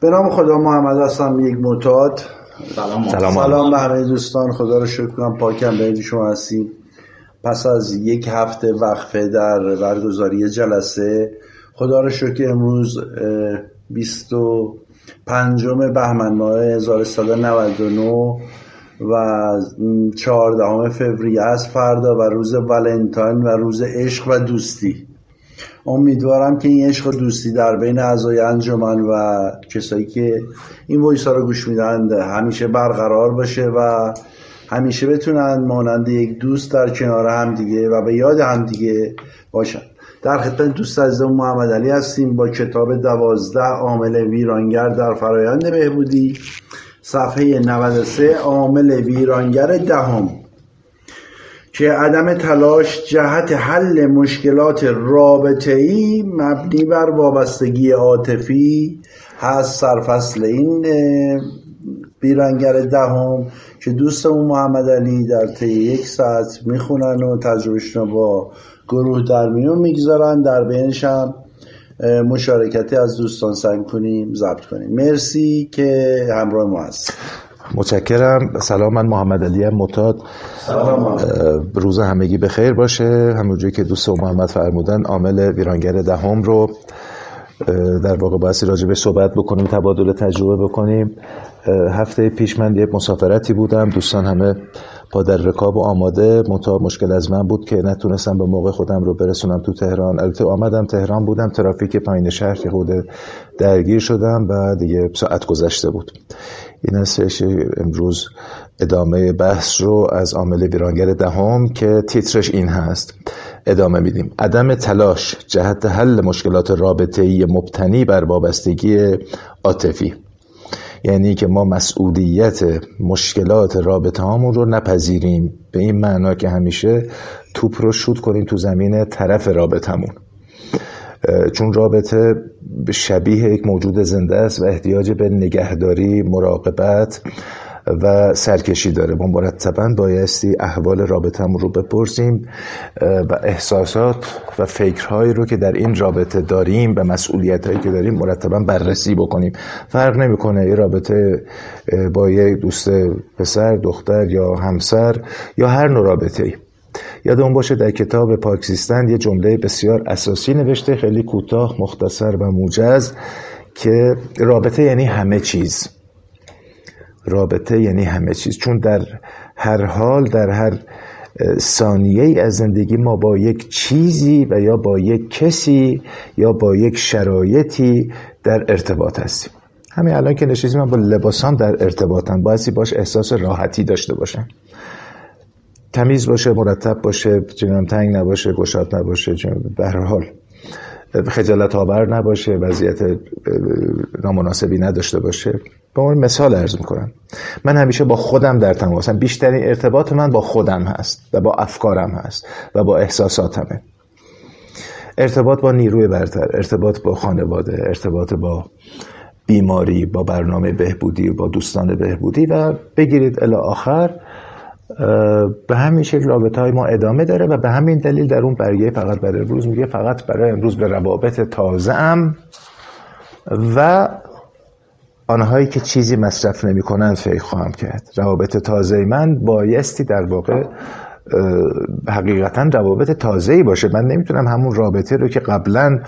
به نام خدا محمد هستم یک معتاد. سلام. سلام, سلام به همه دوستان. خدا رو شکر کنم. پاکم. به شما هستیم. پس از یک هفته وقفه در برگزاری جلسه خدا رو شکر امروز 25 بهمن ماه 1399 و 14 فوریه از فردا و روز ولنتاین و روز عشق و دوستی. امیدوارم که این عشق و دوستی در بین اعضای انجمن و کسایی که این وایس ها رو گوش میدن همیشه برقرار باشه و همیشه بتونن مانند یک دوست در کنار همدیگه و به یاد همدیگه باشن. در خدمت دوست عزیز محمد علی هستیم با کتاب دوازده عامل ویرانگر در فرایند بهبودی صفحه 93 عامل ویرانگر دهم. که عدم تلاش جهت حل مشکلات رابطه ای مبنی بر وابستگی عاطفی هست. سرفصل این بیرنگر دهم که دوستمون محمد علی در طی یک ساعت می‌خونن و تجربهشون با گروه در میون می‌گذارن. در بینش هم مشارکتی از دوستان سعی کنیم ضبط کنیم. مرسی که همراه ما هست متشکرم. سلام من محمد علی متاد روز همگی به خیر باشه. همونجوری که دوست محمد فرمودن عامل ویرانگر دهم رو در واقع باعثی راجع به صحبت بکنیم تبادل تجربه بکنیم. هفته پیش من یه مسافرتی بودم. دوستان همه با در رکاب و آماده. منتها مشکل از من بود که نتونستم به موقع خودم رو برسونم تو تهران. البته آمدم تهران بودم ترافیک پایین شهر که خود درگیر شدم و دیگه ساعت گذشته بود. این هستش امروز ادامه بحث رو از عامل ویرانگر دهم که تیترش این هست. ادامه میدیم. عدم تلاش جهت حل مشکلات رابطه‌ای مبتنی بر وابستگی عاطفی. یعنی که ما مسئولیت مشکلات رابطه هامون رو نپذیریم. به این معنا که همیشه توپ رو شود کنیم تو زمین طرف رابطمون چون رابطه شبیه یک موجود زنده است و احتیاج به نگهداری مراقبت و سرکشی داره. ما مرتبا بایستی احوال رابطمون رو بپرسیم و احساسات و فکرهایی رو که در این رابطه داریم و مسئولیت هایی که داریم مرتبا بررسی بکنیم. فرق نمی‌کنه یه رابطه با یه دوست پسر دختر یا همسر یا هر نوع رابطه ای یادمون باشه در کتاب پاکزیستن یه جمله بسیار اساسی نوشته خیلی کوتاه مختصر و موجز که رابطه یعنی همه چیز. رابطه یعنی همه چیز. چون در هر حال در هر ثانیه ای از زندگی ما با یک چیزی و یا با یک کسی یا با یک شرایطی در ارتباط هستیم. همین الان که نشستیم من با لباسان در ارتباطم. بایستی باش احساس راحتی داشته باشم. تمیز باشه مرتب باشه جنم تنگ نباشه گشاد نباشه به هر حال خجالت آور نباشه وضعیت نامناسبی نداشته باشه. به عنوان مثال ارز می‌کنم من همیشه با خودم در تماسم بیشترین ارتباط من با خودم هست و با افکارم هست و با احساساتمه. ارتباط با نیروی برتر ارتباط با خانواده ارتباط با بیماری با برنامه بهبودی با دوستان بهبودی و بگیرید الی آخر به همین شکل رابطه های ما ادامه داره و به همین دلیل در اون برگه فقط برای امروز میگه فقط برای امروز به روابط تازه ام و آنهایی که چیزی مصرف نمی کنند فکر خواهم کرد. روابط تازه من بایستی در واقع حقیقتا روابط تازه ای باشه. من نمی‌تونم همون رابطه رو که قبلا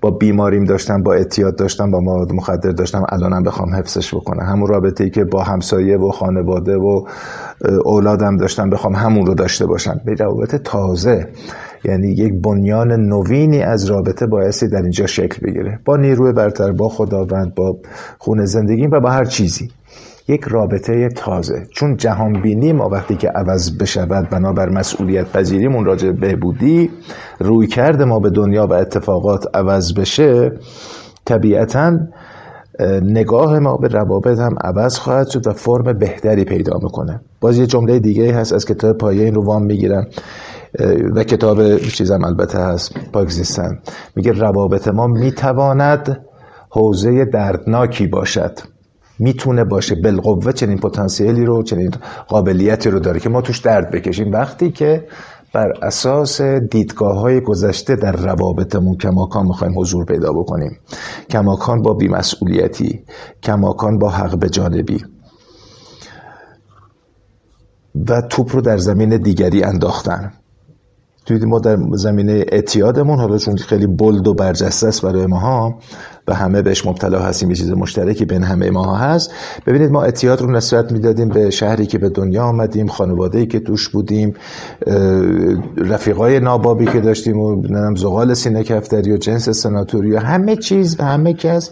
با بیماریم داشتم با اعتیاد داشتم با مواد مخدر داشتم الانم بخوام حفظش بکنم. همون رابطه ای که با همسایه و خانواده و اولادم داشتم بخوام همون رو داشته باشم. به روابط تازه یعنی یک بنیان نوینی از رابطه بایستی در اینجا شکل بگیره. با نیروی برتر با خداوند با خون زندگی و با هر چیزی. یک رابطه تازه. چون جهان بینی ما وقتی که عوض بشود بنابر مسئولیت پذیریمون راجع بهبودی روی کرده ما به دنیا و اتفاقات عوض بشه طبیعتا نگاه ما به روابط هم عوض خواهد شد و فرم بهتری پیدا می‌کنه. باز یه جمله دیگه هست از کتاب پایه این رو وام می‌گیرم و کتاب چیزم البته هست پاکزیستن میگه روابط ما می‌تواند حوزه دردناکی باشد. می‌تونه باشه. بالقوه چنین پتانسیلی رو چنین قابلیتی رو داره که ما توش درد بکشیم. وقتی که بر اساس دیدگاه های گذشته در روابطمون کماکان می‌خوایم حضور پیدا بکنیم. کماکان با بیمسئولیتی کماکان با حق به جانبی. و توپ رو در زمین دیگری انداختن. دیدیم ما در زمینه اعتیادمون حالا چون خیلی بلد و برجسته است برای ماها و همه بهش مبتلا هستیم یه چیز مشترکی بین همه ماها هست. ببینید ما اعتیاد رو نسبت می‌دادیم به شهری که به دنیا آمدیم خانواده که توش بودیم رفیقای نابابی که داشتیم و نمی‌دونم زغال سینه کفتری و جنس سناتوری و همه چیز و همه کس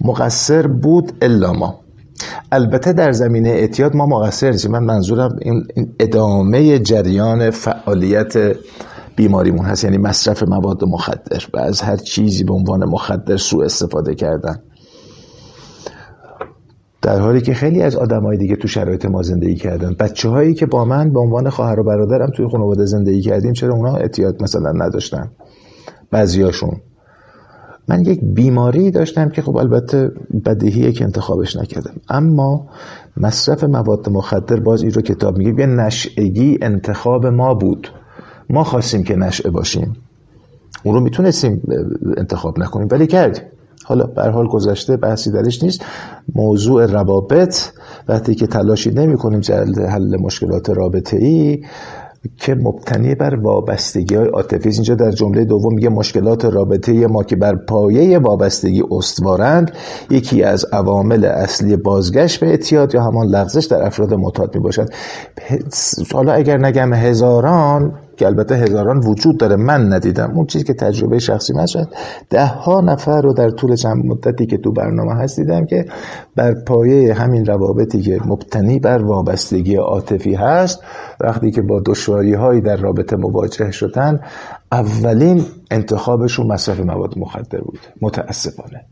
مقصر بود الا ما. البته در زمینه اعتیاد ما مقصر نیستیم. من منظورم این ادامه جریان فعالیت بیماریمون هست. یعنی مصرف مواد مخدر و از هر چیزی به عنوان مخدر سوء استفاده کردن. در حالی که خیلی از های دیگه تو شرایط ما زندگی کردن. بچه هایی که با من به عنوان خواهر و برادرم توی خانواده زندگی کردیم چرا اونا اعتیاد مثلا نداشتن؟ بعضیاشون. من یک بیماری داشتم که خب البته بدیهیه که انتخابش نکردم. اما مصرف مواد مخدر باز این رو کتاب میگه یه نشعگی انتخاب ما بود. ما خواستیم که نشعه باشیم. اون رو می‌تونستیم انتخاب نکنیم ولی کردیم. حالا به حال گذشته بحثی درش نیست. موضوع روابط وقتی که تلاشی نمی کنیم حل مشکلات رابطه ای که مبتنی بر وابستگی های عاطفی. اینجا در جمله دوم میگه مشکلات رابطه ما که بر پایه وابستگی استوارند یکی از عوامل اصلی بازگشت به اعتیاد یا همان لغزش در افراد معتاد می باشد حالا اگر نگم هزاران که البته هزاران وجود داره. من ندیدم. اون چیزی که تجربه شخصی من شد. ده ها نفر رو در طول چند مدتی که تو برنامه هست دیدم که بر پایه همین روابطی که مبتنی بر وابستگی عاطفی هست وقتی که با دشواری هایی در رابطه مواجه شدن اولین انتخابشون مصرف مواد مخدر بود. متاسفانه.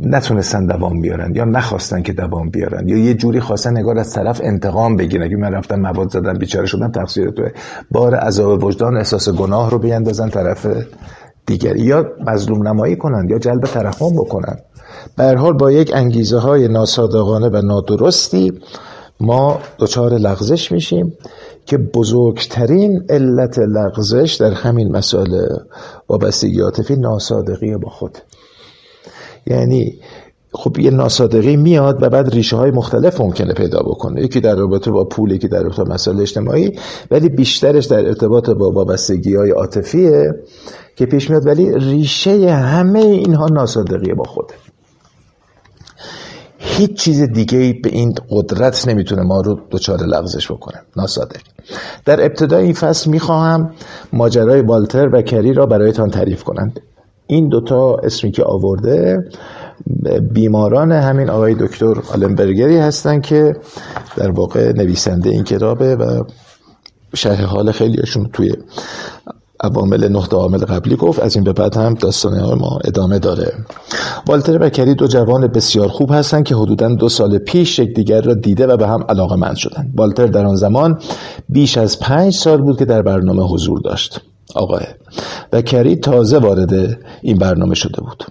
نتونستن دوام بیارن یا نخواستن که دوام بیارن یا یه جوری خواستن نگار از طرف انتقام بگیرن. اگه من رفتم مواد زدم بیچاره شدم تقصیر توه. بار عذاب وجدان احساس گناه رو بیندازن طرف دیگری. یا مظلوم نمایی کنن یا جلب ترحم بکنن. به حال با یک انگیزه های ناصادقانه و نادرستی ما دچار لغزش میشیم که بزرگترین علت لغزش در همین مسائل وابستگی عاطفی ناصادقی با خود. یعنی خب یه ناصادقی میاد و بعد ریشه های مختلف ممکنه پیدا بکنه. یکی در رابطه با پول یکی در رابطه مسائل اجتماعی ولی بیشترش در ارتباط با وابستگی های عاطفیه که پیش میاد. ولی ریشه همه اینها ناصادقیه با خوده هیچ چیز دیگه به این قدرت نمی‌تونه ما رو دچار لغزش بکنه. ناصادق در ابتدای این فصل می‌خواهم ماجرای والتر و کری را برایتان تعریف کنند. این دوتا اسمی که آورده بیماران همین آقای دکتر آلنبرگری هستن که در واقع نویسنده این کتابه و شرح حال خیلیشون توی عوامل نقطه عامل قبلی گفت. از این به بعد هم داستانه ما ادامه داره. والتر بکری دو جوان بسیار خوب هستند که حدودا دو سال پیش یکدیگر را دیده و به هم علاقه مند شدند والتر در آن زمان بیش از پنج سال بود که در برنامه حضور داشت. آقای و کری تازه وارد این برنامه شده بود.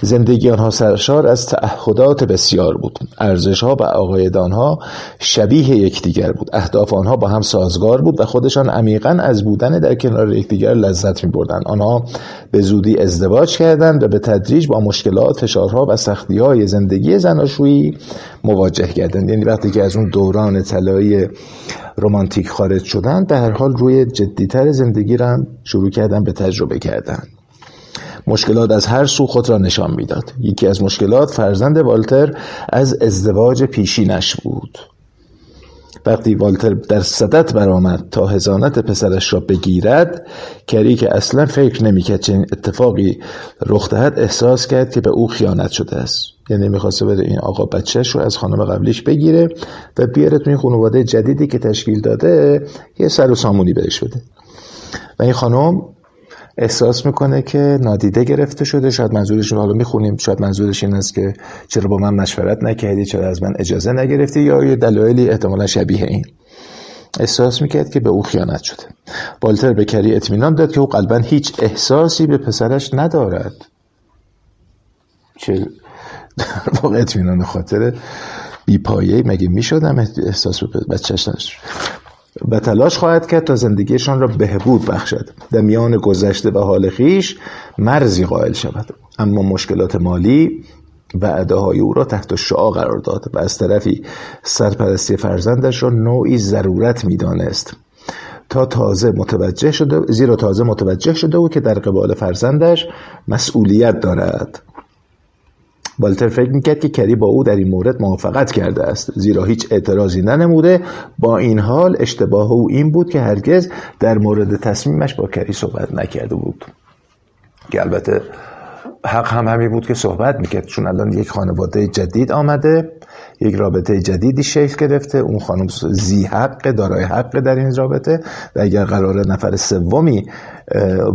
زندگی آنها سرشار از تعهدات بسیار بود. ارزش ها و عقاید آنها شبیه یکدیگر بود. اهداف آنها با هم سازگار بود و خودشان عمیقا از بودن در کنار یکدیگر لذت می بردن آنها به زودی ازدواج کردند و به تدریج با مشکلات فشارها و سختی های زندگی زناشویی مواجه کردند. یعنی وقتی که از اون دوران طلایی رمانتیک خارج شدن به هر حال روی جدیتر زندگی را شروع کردن به تجربه کردن مشکلات از هر سو خود را نشان می‌داد. یکی از مشکلات فرزند والتر از ازدواج پیشینش بود. وقتی والتر در صدت برآمد تا هزانت پسرش را بگیرد کری که اصلا فکر نمی‌کرد چنین اتفاقی رخ دهد احساس کرد که به او خیانت شده است. یعنی می‌خواسته بره این آقا بچهش رو از خانم قبلیش بگیره و بیاره تو این خانواده جدیدی که تشکیل داده یه سر و سامونی بهش بده. و این خانم احساس می‌کنه که نادیده گرفته شده. شاید منظورش حالا می‌خونیم شاید منظورش این است که چرا با من مشورت نکردی چرا از من اجازه نگرفتی یا یه دلایلی احتمالا شبیه این. احساس می‌کرد که به او خیانت شده. والتر به کری اطمینان داد که او قلبا هیچ احساسی به پسرش ندارد. چه در واقع اطمینان خاطر بیپایه مگه می‌شدم؟ احساس به بچهش و تلاش خواهد کرد تا زندگیشان را بهبود بخشد. در میان گذشته و حال خیش مرزی قائل شود. اما مشکلات مالی و اداهای او را تحت شعا قرار داد و از طرفی سرپرستی فرزندش را نوعی ضرورت می‌دانست. تا تازه متوجه شده زیرا تازه متوجه شده او که در قبال فرزندش مسئولیت دارد. والتر فکر می‌کرد که کری با او در این مورد موافقت کرده است زیرا هیچ اعتراضی ننموده. با این حال اشتباه او این بود که هرگز در مورد تصمیمش با کری صحبت نکرده بود. که البته حق هم همین بود که صحبت می‌کرد چون الان یک خانواده جدید آمده یک رابطه جدیدی شکل گرفته. اون خانم زی حق دارای حق در این رابطه. و اگر قرار نفر سومی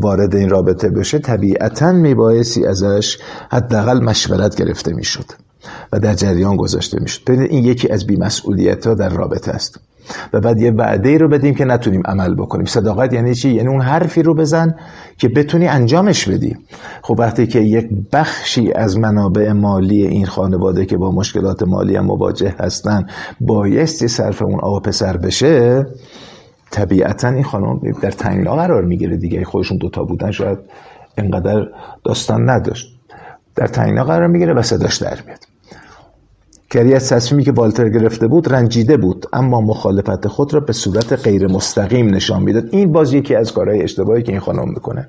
وارد این رابطه بشه طبیعتا میبایستی ازش حداقل مشورت گرفته می‌شد و در جریان گذاشته می‌شد. این یکی از بیمسئولیت ها در رابطه است. و بعد یه وعده رو بدیم که نتونیم عمل بکنیم. صداقت یعنی چی؟ یعنی اون حرفی رو بزن که بتونی انجامش بدی. خب وقتی که یک بخشی از منابع مالی این خانواده که با مشکلات مالی هم مواجه هستن بایستی صرف اون آقا پسر بشه طبیعتا این خانم در تنگنا قرار می‌گیره دیگه. خودشون دوتا بودن شاید اینقدر داستان نداشت. در تنگنا قرار می‌گیره و صداش در میاد. کری از تصمیمی که والتر گرفته بود رنجیده بود اما مخالفت خود را به صورت غیر مستقیم نشان می‌داد. این باز یکی از کارهای اشتباهی که این خانم می‌کنه.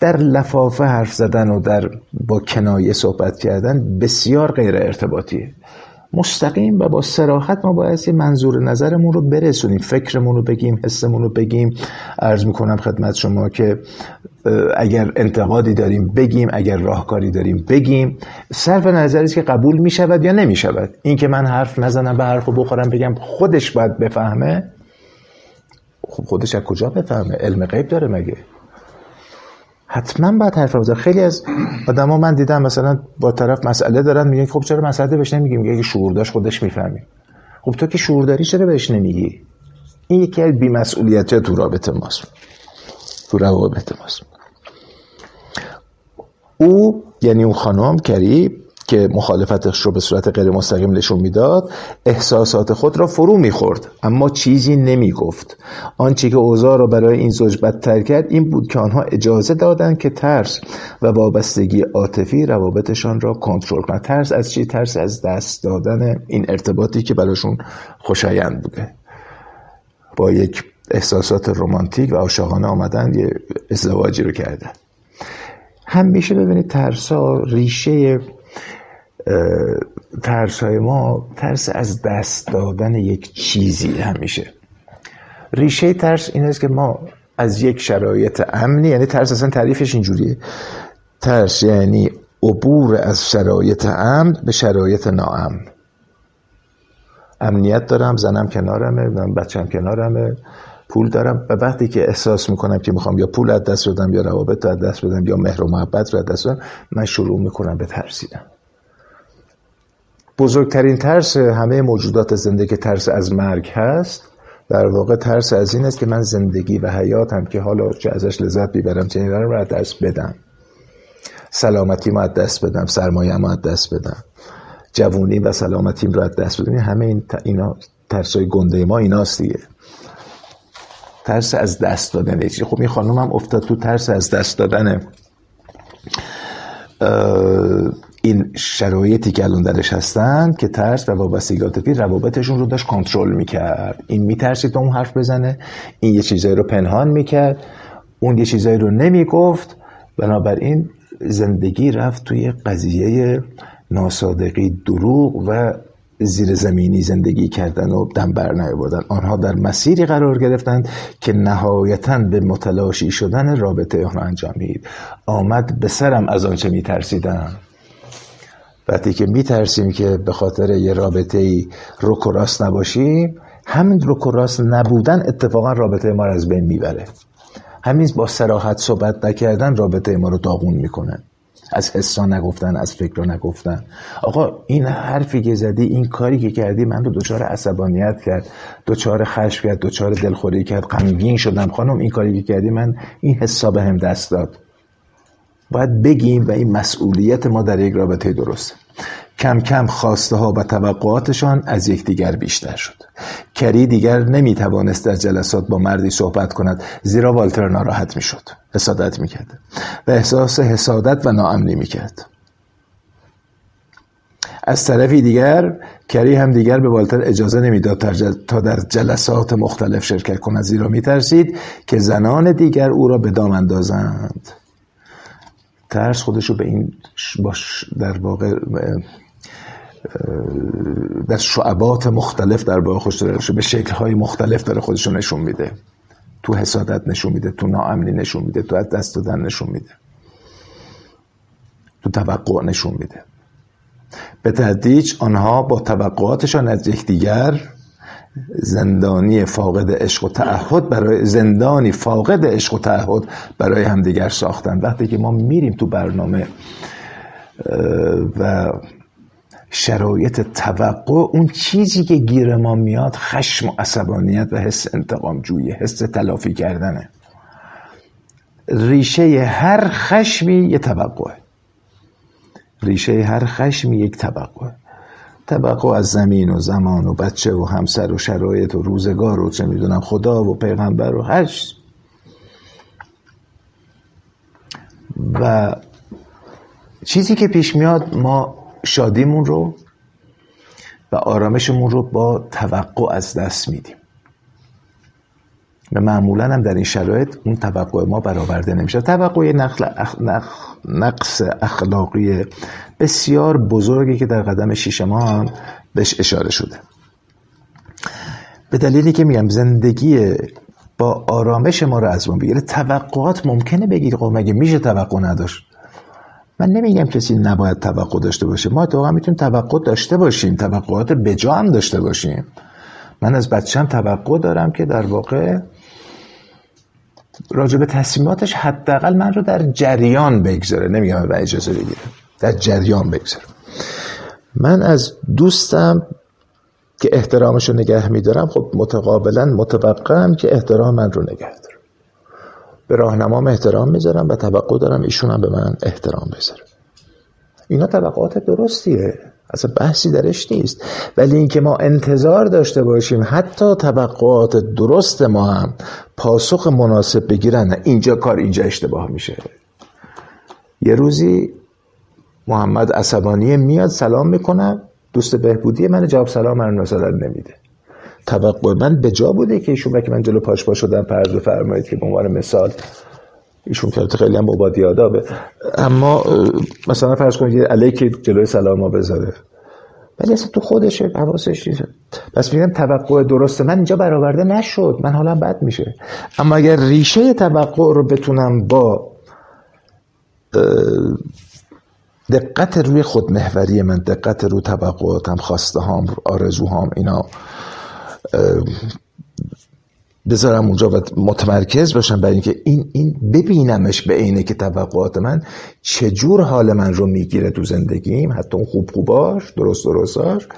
در لفافه حرف زدن و در با کنایه صحبت کردن بسیار غیر ارتباطیه. مستقیم و با سراحت ما باید منظور نظرمون رو برسونیم فکرمون رو بگیم حسمون رو بگیم. عرض می‌کنم خدمت شما که اگر انتقادی داریم بگیم اگر راهکاری داریم بگیم. صرف نظری که قبول می‌شود یا نمی‌شود. این که من حرف نزنم به حرف بخورم بگم خودش باید بفهمه. خب خودش از کجا بفهمه؟ علم غیب داره مگه؟ حتما باید حرف بزن خیلی از آدما من دیدم مثلا با طرف مسئله دارن میگن خب چرا مسئله بهش نمیگیم؟ میگه شعور داشت خودش می‌فهمیم. خب تو که شعور داری چرا بهش نمیگی؟ این یکی از بی‌مسئولیتی تو رابطه ماست. تو روابط ماست. او یعنی اون خانم کری که مخالفتش رو به صورت غیر مستقیم نشون می‌داد احساسات خود را فرو می‌خورد. اما چیزی نمی‌گفت. آنچه که اوضاع را برای این زوج بدتر کرد این بود که آنها اجازه دادند که ترس و وابستگی عاطفی روابطشان را کنترل کنند. ترس از چی؟ ترس از دست دادن این ارتباطی که براشون خوشایند بوده. با یک احساسات رمانتیک و عاشقانه آمدن یه ازدواجی رو کردن همیشه ببینید ترسا ریشه ترس های ما ترس از دست دادن یک چیزی همیشه. ریشه ترس این است که ما از یک شرایط امنی یعنی ترس اصلا تعریفش اینجوریه. ترس یعنی عبور از شرایط امن به شرایط ناامن. امنیت دارم زنم کنارمه بچم کنارمه پول دارم. و وقتی که احساس می‌کنم که می‌خوام یا پول از دست بدم یا روابط از دست بدم یا مهر و محبت رو از دست بدم من شروع می‌کنم به ترسیدن. بزرگترین ترس همه موجودات زنده که ترس از مرگ هست. در واقع ترس از این است که من زندگی و حیاتم که حالا چه ازش لذت بیبرم چه رو از دست بدم. سلامتی ما از دست بدم سرمایه ما از دست بدم. جوونی و سلامتیم رو از دست بدم. همه این اینا ترس های گنده ما ایناست دیگه. ترس از دست دادن خب این خانم هم افتاد تو ترس از دست دادن این شرایطی که الان درش هستن که ترس و وابستگی عاطفی روابطشون رو داشت کنترل می‌کرد. این میترسید تا اون حرف بزنه. این یه چیزایی رو پنهان می‌کرد. اون یه چیزایی رو نمی‌گفت. بنابراین زندگی رفت توی قضیه ناسادقی دروغ و زیر زمینی زندگی کردن و دم بر نیاوردن. آنها در مسیری قرار گرفتند که نهایتا به متلاشی شدن رابطه آنها انجامید آمد. به سرم از آنچه میترسیدم. وقتی که میترسیم که به خاطر یه رابطه ای رک و راست نباشیم همین رک و راست نبودن اتفاقا رابطه ما رو از بین می‌بره. همین با سراحت صحبت نکردن رابطه ما رو داغون می‌کنن. از حسا نگفتن از فکر نگفتن. آقا این حرفی که زدی این کاری که کردی من رو دچار عصبانیت کرد دچار خشم کرد دچار دلخوری کرد غمگین شدم. خانم این کاری که کردی من این حسا به هم دست داد. باید بگیم و این مسئولیت ما در یک رابطه درست کم کم خواسته ها و توقعاتشان از یکدیگر بیشتر شد. کری دیگر نمی توانست در جلسات با مردی صحبت کند زیرا والتر ناراحت می شد حسادت می کرد و احساس حسادت و ناامنی می کرد از طرفی دیگر کری هم دیگر به والتر اجازه نمی‌داد تا در جلسات مختلف شرکت کند زیرا میترسید که زنان دیگر او را به دام اندازند. ترس خودشو به این باش در واقع در شعبات مختلف در واقع خوش داره به شکلهای مختلف داره خودشو نشون میده. تو حسادت نشون میده تو ناامنی نشون میده تو از دست دادن نشون میده. تو توقع نشون میده. به تدریج آنها با توقعاتشان از یکدیگر زندانی فاقد عشق و تعهد برای زندانی فاقد عشق و تعهد برای همدیگر ساختن. وقتی که ما میریم تو برنامه و شرایط توقع اون چیزی که گیر ما میاد خشم و عصبانیت و حس انتقام جویی حس تلافی کردنه. ریشه هر خشمی یه توقعه. ریشه هر خشمی یک توقعه. توقع از زمین و زمان و بچه و همسر و شرایط و روزگار و چه می‌دونم خدا و پیغمبر و هر و چیزی که پیش میاد ما شادیمون رو و آرامشمون رو با توقع از دست میدیم. و معمولا هم در این شرایط اون توقع ما برآورده نمیشه. توقع نقص اخلاقی بسیار بزرگی که در قدم شیش ما هم بهش اشاره شده. به دلیلی که میگم زندگی با آرامش ما رو از ما بگیره توقعات ممکنه بگیر خب مگه میشه توقع نداشت؟ من نمیگم کسی نباید توقع داشته باشه. ما اتفاقا می‌تونیم توقع داشته باشیم. توقعات بجا هم داشته باشیم. من از بچم توقع دارم که در واقع راجع به تصمیماتش حداقل من رو در جریان بگذاره. نمیگم و اجازه بگیره. در جریان بگذاره. من از دوستم که احترامش رو نگه میدارم خب متقابلا متوقعم که احترام من رو نگه داره به راهنمام احترام می‌ذارم و توقع دارم ایشون هم به من احترام بذاره. اینا توقعات درستیه. اصلا بحثی درش نیست. ولی اینکه ما انتظار داشته باشیم حتی توقعات درست ما هم پاسخ مناسب بگیرن اینجا کار اینجا اشتباه میشه. یه روزی محمد عصبانی میاد سلام می‌کنم دوست بهبودی من جواب سلام من مثلا نمیده. توقع من به جا بوده که ایشون که من جلو پاش با شدم پرد بفرمایید که به عنوان مثال ایشون که خیلی هم مبادی آدابه. اما مثلا فرض کنید علیک جلوی سلام ها بذاره. ولی اصلا تو خودشه حواسش نیست. پس میگم توقع درست من اینجا برآورده نشد. من حالا بد میشه. اما اگر ریشه توقع رو بتونم با دقت روی خودمحوری من دقت رو توقعاتم خواسته هام آرزوهام اینا بذارم اونجا و متمرکز باشم برای اینکه این این ببینمش به عینه که توقعات من چجور حال من رو می‌گیره تو زندگیم حتی اون خوب خوباش درست درستاش.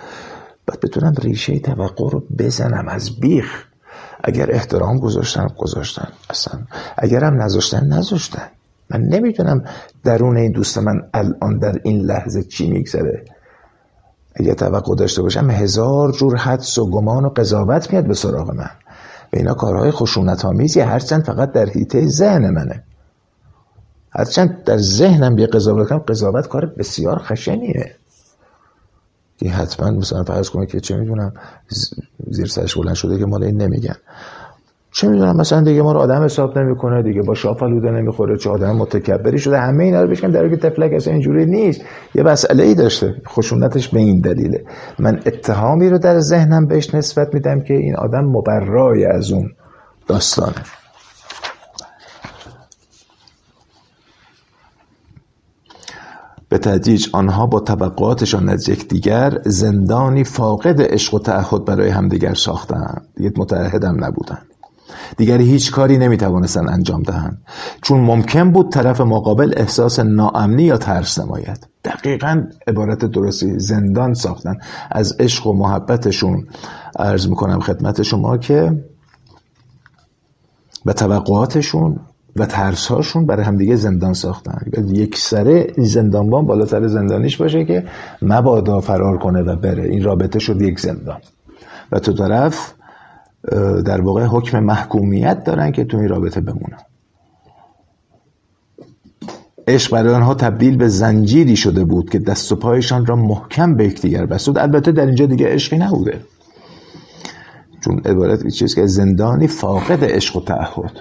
بعد بتونم ریشه توقع رو بزنم از بیخ. اگر احترام گذاشتن گذاشتن اصلا اگرم نذاشتن نذاشتن من نمی‌دونم درون این دوست من الان در این لحظه چی میگذره. اگر توقع داشته باشم هزار جور حدس و گمان و قضاوت میاد به سراغ من. و اینا کارهای خشونت آمیزی هرچند فقط در حیطه ذهن منه. هرچند در ذهنم بیا قضاوت کنم قضاوت کار بسیار خشنیه. که حتما مثلا فرض کنم که چه می‌دونم زیر سرش بلند شده که مال این نمیگن. چه می‌دونم مثلا دیگه ما رو آدم حساب نمی‌کنه دیگه با شاف آلوده نمی‌خوره چه آدم متکبری شده همه اینا رو بشکن در که تفلک اصلا اینجوری نیست. یه مسئله ای داشته خشونتش به این دلیله. من اتهامی رو در ذهنم بهش نسبت میدم که این آدم مبرای از اون داستانه. به تدریج آنها با طبقاتشان از یکدیگر زندانی فاقد عشق و تعهد برای همدیگر ساختند. دیگه متعهدم نبودند دیگر هیچ کاری نمی‌توانستند انجام دهند چون ممکن بود طرف مقابل احساس ناامنی یا ترس نماید. دقیقا عبارت درستی زندان ساختن. از عشق و محبتشون عرض می‌کنم خدمت شما که به توقعاتشون و ترسهاشون برای همدیگه زندان ساختن. یک سره زندانبان بالاتر زندانیش باشه که مبادا فرار کنه و بره. این رابطه شد یک زندان. و تو طرف در واقع حکم محکومیت دارن که تو این رابطه بمونن. عشق برای آنها تبدیل به زنجیری شده بود که دست و پایشان را محکم به یکدیگر بسود البته در اینجا دیگه عشقی نبوده. چون عبارت چیز که زندانی فاقد عشق و تعهد.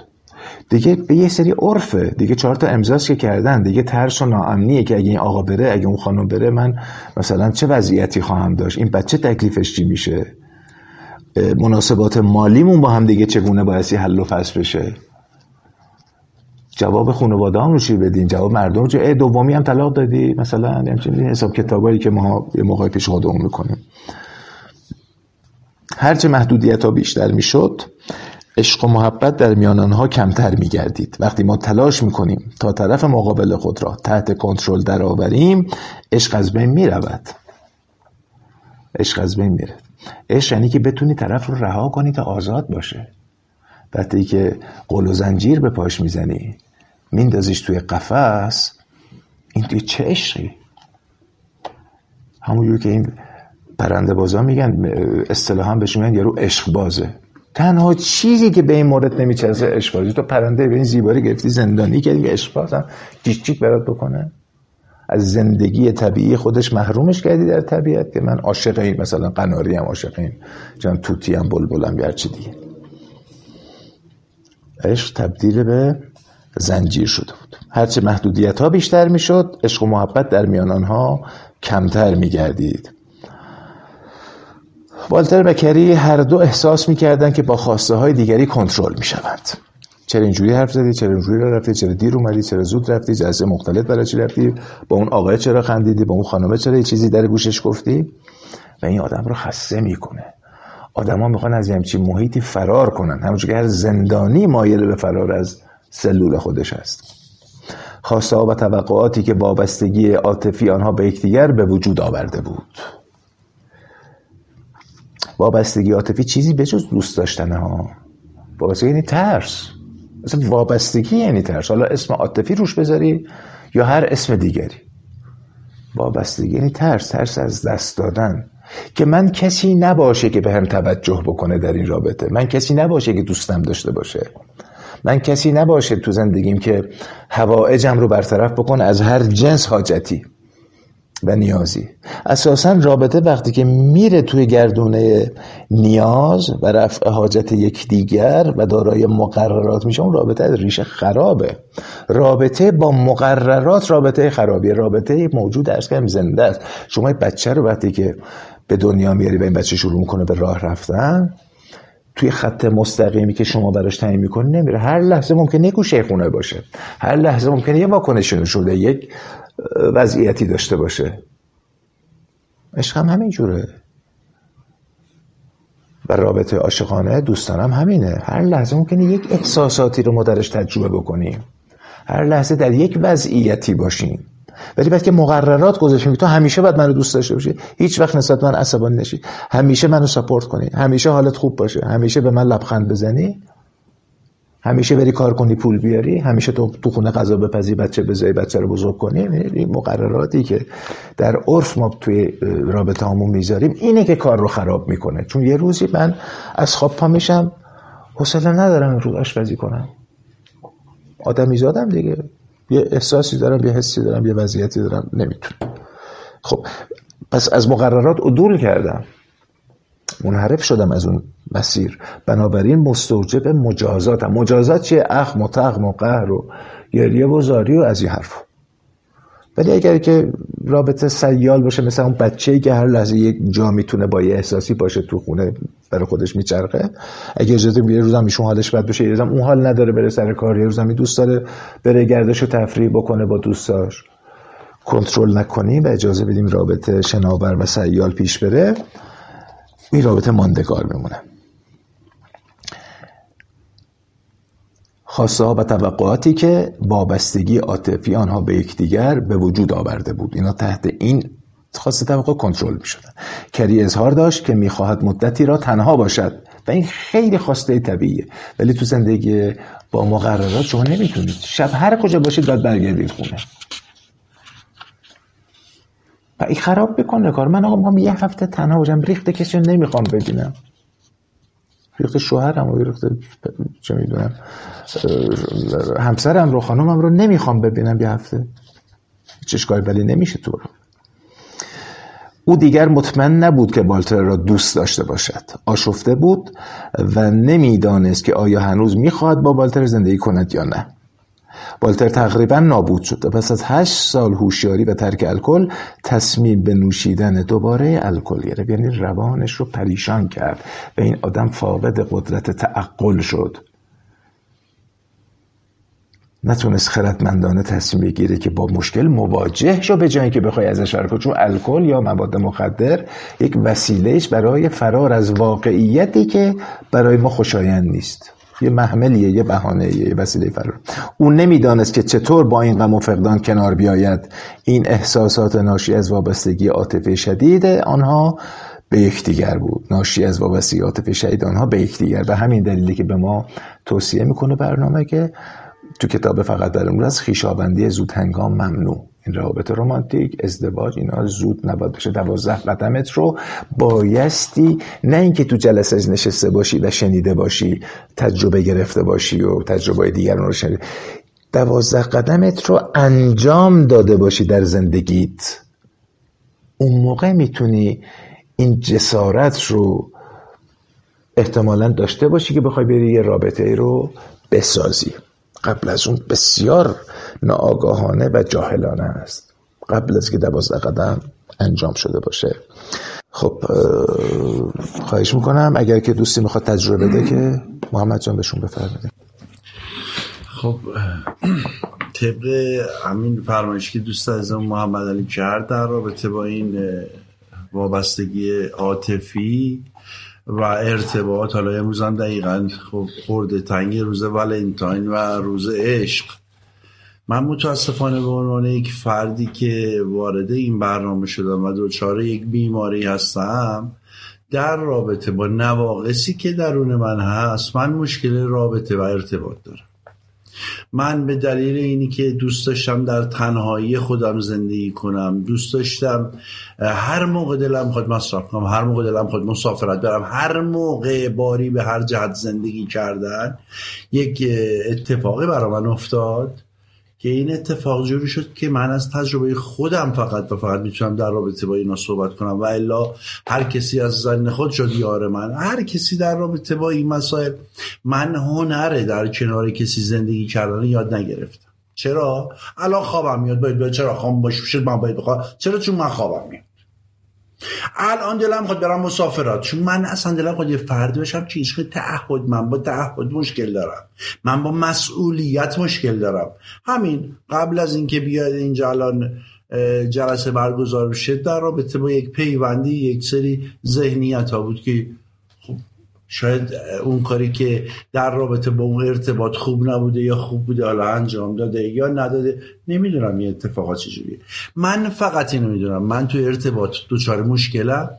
دیگه به یه سری عرفه. دیگه چهار تا امضاست که کردن. دیگه ترس و ناامنیه که اگه این آقا بره اگه اون خانم بره من مثلا چه وضعیتی خواهم داشت؟ این بچه تکلیفش چی میشه؟ مناسبات مالیمون با هم دیگه چگونه باعثی حل و فصل بشه؟ جواب خانواده هم رو چی بدین؟ جواب مردم رو دومی هم طلاق دادی. مثلا همچنین حساب کتابایی که ما یه موقع پیش خودمون می‌کنیم. هرچه محدودیت ها بیشتر می‌شد عشق و محبت در میان آنها کمتر میگردید. وقتی ما تلاش می‌کنیم تا طرف مقابل خود را تحت کنترل درآوریم عشق از بین می‌رود. عشق از بین میره عشق یعنی که بتونی طرف رو رها کنی تا آزاد باشه. وقتی که قل و زنجیر به پاش می‌زنی میندازیش توی قفس این توی چه عشقی؟ همونجور که این پرنده بازا میگن اصطلاحا بهشون میگن یارو عشق بازه تنها چیزی که به این مورد نمیچرسه عشق بازی تو پرنده به این زیباری گرفتی زندانی کردی که عشق بازم چیک برات بکنه. از زندگی طبیعی خودش محرومش کردی در طبیعت که من عاشق این مثلا قناری هم عاشق این چون توتی هم بلبلم یا چی دیگه. عشق تبدیل به زنجیر شده بود. هرچه محدودیت ها بیشتر می‌شد عشق و محبت در میان آنها کمتر میگردید. والتر بکری هر دو احساس می‌کردند که با خواسته های دیگری کنترل می‌شوند. چرا اینجوری حرف زدی؟ چرا اینجوری رفتی؟ چرا دیر اومدی؟ چرا زود رفتی؟ جلسه مختلف برای چی رفتی؟ با اون آقای چرا خندیدی؟ با اون خانمه چرا یه چیزی در گوشش گفتی؟ و این آدم رو خسته می‌کنه. آدما می‌خوان از همچین محیطی فرار کنن. همونجور هر زندانی مایل به فرار از سلول خودش است خواسته ها و توقعاتی که وابستگی عاطفی آنها به یکدیگر به وجود آورده بود. وابستگی عاطفی چیزی به جز دوست داشتن ها وابستگی یعنی ترس. مثلا وابستگی یعنی ترس. حالا اسم عاطفی روش بذاری یا هر اسم دیگری. وابستگی یعنی ترس ترس از دست دادن. که من کسی نباشه که به هم توجه بکنه در این رابطه. من کسی نباشه که دوستم داشته باشه. من کسی نباشه تو زندگیم که هوایجم رو برطرف بکنه از هر جنس حاجتی. و نیازی. اساسا رابطه وقتی که میره توی گردونه نیاز و رفع حاجت یکدیگر و دارای مقررات میشه اون رابطه ریشه خرابه. رابطه با مقررات رابطه خرابیه. رابطه موجود ارز کنم زنده است. شما بچه رو وقتی که به دنیا میاری و این بچه شروع می‌کنه به راه رفتن توی خط مستقیمی که شما براش تعیین می‌کنی نمیره. هر لحظه ممکنه گوشه خونه باشه. هر لحظه ممکنه یه واکنشی شده. یک وضعیتی داشته باشه. عشق هم همین جوره. و رابطه عاشقانه دوستانم همینه. هر لحظه ممکنه یک احساساتی رو ما تجربه بکنیم. هر لحظه در یک وضعیتی باشیم. ولی بعد که مقررات گذاشتیم تو همیشه باید منو دوست داشته باشی. هیچ وقت نسبت من عصبانی نشی. همیشه منو سپورت کنی. همیشه حالت خوب باشه. همیشه به من لبخند بزنی. همیشه بری کار کنی پول بیاری همیشه تو تو خونه غذا بپزی بچه بزایی بچه رو بزرگ کنی. این مقرراتی که در عرف ما توی رابطه همون می‌ذاریم اینه که کار رو خراب می‌کنه. چون یه روزی من از خواب پا میشم حوصله ندارم رو آشپزی کنم. آدمی زادم دیگه. یه احساسی دارم یه حسی دارم یه وضعیتی دارم نمی‌تونم. خب پس از مقررات عدول کردم. منحرف شدم از اون مسیر. بنابراین مستوجب مجازات هم. مجازات چیه؟ اخم و و قهر و گریه و زاری و از این حرف. ولی اگر که رابطه سیال باشه مثل اون بچه که هر لحظه یک جا می‌تونه با یه احساسی باشه تو خونه برای خودش میچرخه اگه اجازه یه روزم ایشون حالش بد بشه یه اون حال نداره بره سر کار یه روزم دوست داره بره گردش و تفریح بکنه با دوستاش. کنترل نکنیم و اجازه بدیم رابطه شناور و سیال پیش بره. این رابطه ماندگار میمونه خواسته ها و توقعاتی که وابستگی عاطفی آنها به یکدیگر به وجود آورده بود. اینا تحت این خواسته توقع کنترل می شدن کری اظهار داشت که می‌خواهد مدتی را تنها باشد و این خیلی خواسته طبیعیه. ولی تو زندگی با مقررات شما نمی‌تونید. شب هر کجا باشید باید برگردید خونه. و این خراب بکنه کار من آقا می‌خوام یه هفته تنها باشم. ریخت کسی نمی‌خوام ببینم. ریخت شوهرم و ریخت چه می‌دونم همسرم رو خانمم رو نمی‌خوام ببینم یه هفته. چشکاری ولی نمیشه تو رو او دیگر مطمئن نبود که بالتر را دوست داشته باشد. آشفته بود و نمی‌دانست که آیا هنوز می‌خواهد با بالتر زندگی کند یا نه. والتر تقریبا نابود شد. و پس از هشت سال هوشیاری و ترک الکل تصمیم به نوشیدن دوباره الکل گرفت. یعنی روانش رو پریشان کرد و این آدم فاقد قدرت تعقل شد. نتونست خردمندانه تصمیم بگیره که با مشکل مواجه شو به جایی که بخوای ازش فرار چون الکل یا مواد مخدر یک وسیلهش برای فرار از واقعیتی که برای ما خوشایند نیست. یه محملیه یه بهانه یه وسیله فرار. اون نمی‌دانست که چطور با این غم و فقدان کنار بیاید. این احساسات ناشی از وابستگی عاطفه شدید آنها به یکدیگر بود. ناشی از وابستگی عاطفه شدید آنها به یکدیگر. و همین دلیلی که به ما توصیه می‌کنه برنامه که تو کتاب فقط در امروز از خیشابندی زود هنگام ممنوع. این روابط رومانتیک ازدواج اینا زود نباید بشه دوازده قدمت رو بایستی نه اینکه تو جلسه نشسته باشی و شنیده باشی تجربه گرفته باشی و تجربه دیگران رو شنیده. دوازده قدمت رو انجام داده باشی در زندگیت. اون موقع می‌تونی این جسارت رو احتمالا داشته باشی که بخوای بری یه رابطه رو بسازی. قبل از اون بسیار ناآگاهانه و جاهلانه است. قبل از که دوازده قدم انجام شده باشه. خب خواهش می‌کنم اگر که دوستی می‌خواد تجربه بده که محمد جان بهشون بفرمایید. خب طبق همین فرمایشی که دوست از محمد علی کرد در رابطه با این وابستگی عاطفی و ارتباط حالا امروز هم دقیقا خب خورده تنگ روز ولنتاین و روز عشق. من متاسفانه به عنوان یک فردی که وارد این برنامه شدم و دوچاره یک بیماری هستم در رابطه با نواقصی که درون من هست من مشکل رابطه و ارتباط دارم. من به دلیل اینی که دوست داشتم در تنهایی خودم زندگی کنم دوست داشتم هر موقع دلم خود مصرف کنم هر موقع دلم خود مسافرت برم هر موقع باری به هر جهت زندگی کردن یک اتفاقی برای من افتاد. که این اتفاق جوری شد که من از تجربه خودم فقط و فقط می‌تونم در رابطه با اینا صحبت کنم و الا هر کسی از زن خود شد یار من. هر کسی در رابطه با این مسائل من هنره در کنار کسی زندگی کردن یاد نگرفتم. چرا؟ الان خوابم میاد. باید باید چرا خواب باشه من باید بخوام چرا چون من خوابم میاد؟ الان دلم خود برم مسافرات چون من اصلا دلم خود یه فردی باشم که عشق تعهد من با تعهد مشکل دارم. من با مسئولیت مشکل دارم. همین قبل از اینکه بیاد اینجا الان جلسه برگزار بشه در رابطه با یک پیوندی یک سری ذهنیت ها بود که شاید اون کاری که در رابطه با اون ارتباط خوب نبوده یا خوب بوده حالا انجام داده یا نداده نمی‌دونم این اتفاقات چجوریه من فقط اینو می‌دونم. من تو ارتباط دوچار مشکلم.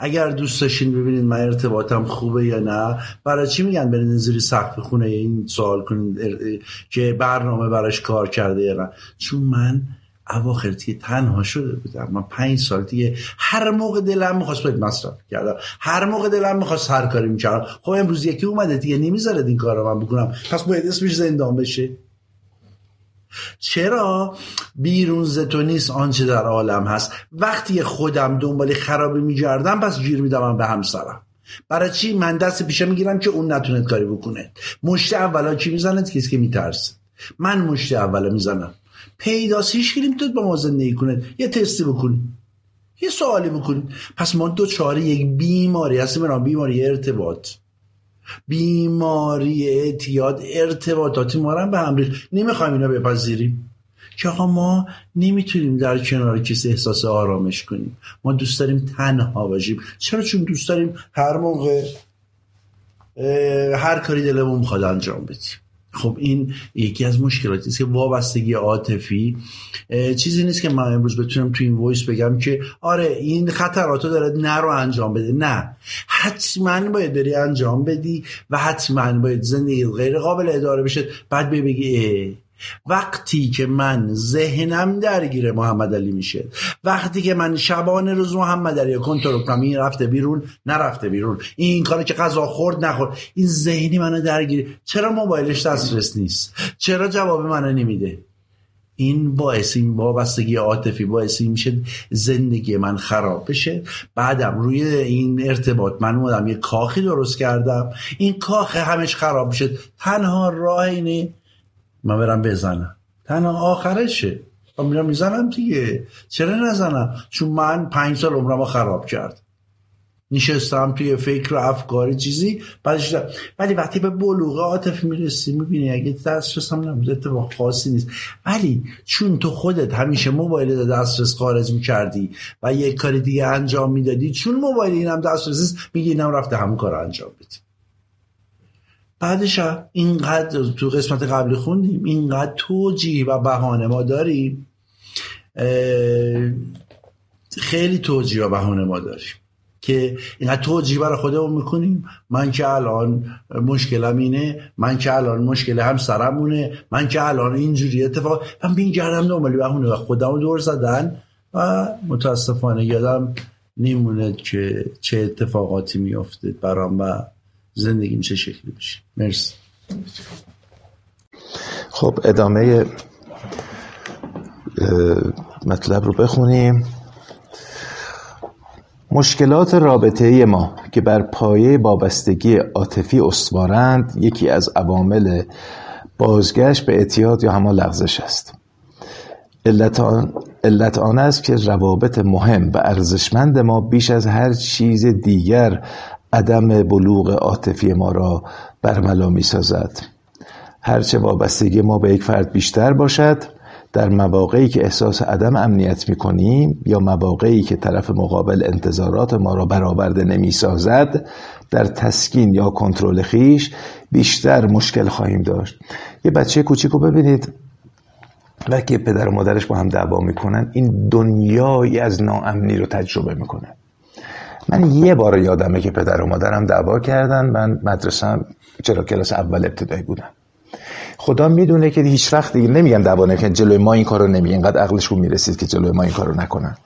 اگر دوست داشتین ببینید من ارتباطم خوبه یا نه برای چی میگن برین زیر سقف خونه این سوال کنید که برنامه براش کار کرده یا نه؟ چون من اواخر دیگه تنها شده بودم. من پنج سال دیگه هر موقع دلم می‌خواست باید مصرف کردم هر موقع دلم می‌خواست هر کاری می‌کردم. خب امروز یکی اومده دیگه نمی‌ذارد این کار رو من بکنم. پس باید اسمش زندان بشه. چرا؟ بیرون زتو نیست آنچه در عالم هست. وقتی خودم دنبال خرابی میگردم پس گیر میدم به همسرم. برای چی؟ من دست پیشه می‌گیرم که اون نتونه کاری بکنه. مشت اولا چی می‌زنه؟ کسی که میترسه. من مشت اولا می‌زنم. پیداست هیچ نمی‌تونید با ما زندگی کنه. یه تستی بکنید یه سوالی بکنید پس ما دو چاره یک بیماری هستیم. برام بیماری ارتباط. بیماری اعتیاد ارتباطاتی ما به هم نمی‌خوایم اینا بپذیریم. که آقا ما نمی‌تونیم در کنار کسی احساس آرامش کنیم. ما دوست داریم تنها باشیم. چرا؟ چون دوست داریم هر موقع هر کاری دلمون می‌خواد انجام بدیم. خب این یکی از مشکلاتی است که وابستگی عاطفی چیزی نیست که من امروز بتونم تو این وایس بگم که آره این خطراتو داره نرو انجام بده. نه. حتما باید بری انجام بدی و حتما باید زندگی غیر قابل اداره بشه بعد بگی وقتی که من ذهنم درگیر محمد علی میشه وقتی که من شبانه روز محمد علی کنترل کنم این رفته بیرون نرفته بیرون این کاری که غذا خورد نخورد این ذهنی منو درگیر چرا موبایلش دسترس نیست؟ چرا جواب منو نمیده؟ این باعث این وابستگی عاطفی باعث این میشه زندگی من خراب بشه. بعدم روی این ارتباط من اومدم یه کاخی درست کردم. این کاخ همش خراب میشه تنها راه اینه من برم بزنم. تنها آخرشه. و میرم می‌زنم دیگه. چرا نزنم؟ چون من پنج سال عمرم خراب کرد. نشستم توی فکر و افکاری چیزی. بعدش ولی وقتی به بلوغ عاطفی می‌رسی می‌بینی اگه دسترسم نبود. اتفاق خاصی نیست. ولی چون تو خودت همیشه موبایل دسترس خارج می‌کردی و یک کاری دیگه انجام می‌دادی چون موبایل اینم دسترس نیست میگی اینم رفته همون کار انجام بدی بعدش اینقدر تو قسمت قبلی خوندیم اینقدر توجیه و بهانه ما داریم خیلی توجیه و بهانه ما داریم که اینقدر توجیه برای خودمون می‌کنیم. من که الان مشکلم اینه من که الان مشکل همسرمونه من که الان اینجوری اتفاق من گردم دنبالی بهونه و خودمو دور زدن و متاسفانه یادم نیمونه که چه اتفاقاتی میافته برام و زندگیم چه شکلی بشه مرسی. خب ادامه مطلب رو بخونیم. مشکلات رابطه ما که بر پایه وابستگی عاطفی استوارند یکی از عوامل بازگشت به اعتیاد یا همان لغزش است. علت آن, علت آن است که روابط مهم و ارزشمند ما بیش از هر چیز دیگر عدم بلوغ عاطفی ما را برملا می سازد هرچه وابستگی ما به یک فرد بیشتر باشد در مواقعی که احساس عدم امنیت می کنیم یا مواقعی که طرف مقابل انتظارات ما را برآورده نمی سازد در تسکین یا کنترل خیش بیشتر مشکل خواهیم داشت. یه بچه کوچیک رو ببینید. وقتی پدر و مادرش با هم دعوا می‌کنن این دنیایی از ناامنی رو تجربه می‌کنه. من یه بار یادمه که پدر و مادرم دعوا کردن. من مدرسه چرا کلاس اول ابتدایی بودم. خدا می‌دونه که هیچ وقت دیگه نمیگن دعوا نکن جلوی ما این کارو نمی اینقدر عقلشون می‌رسید که جلوی ما این کارو نکنن.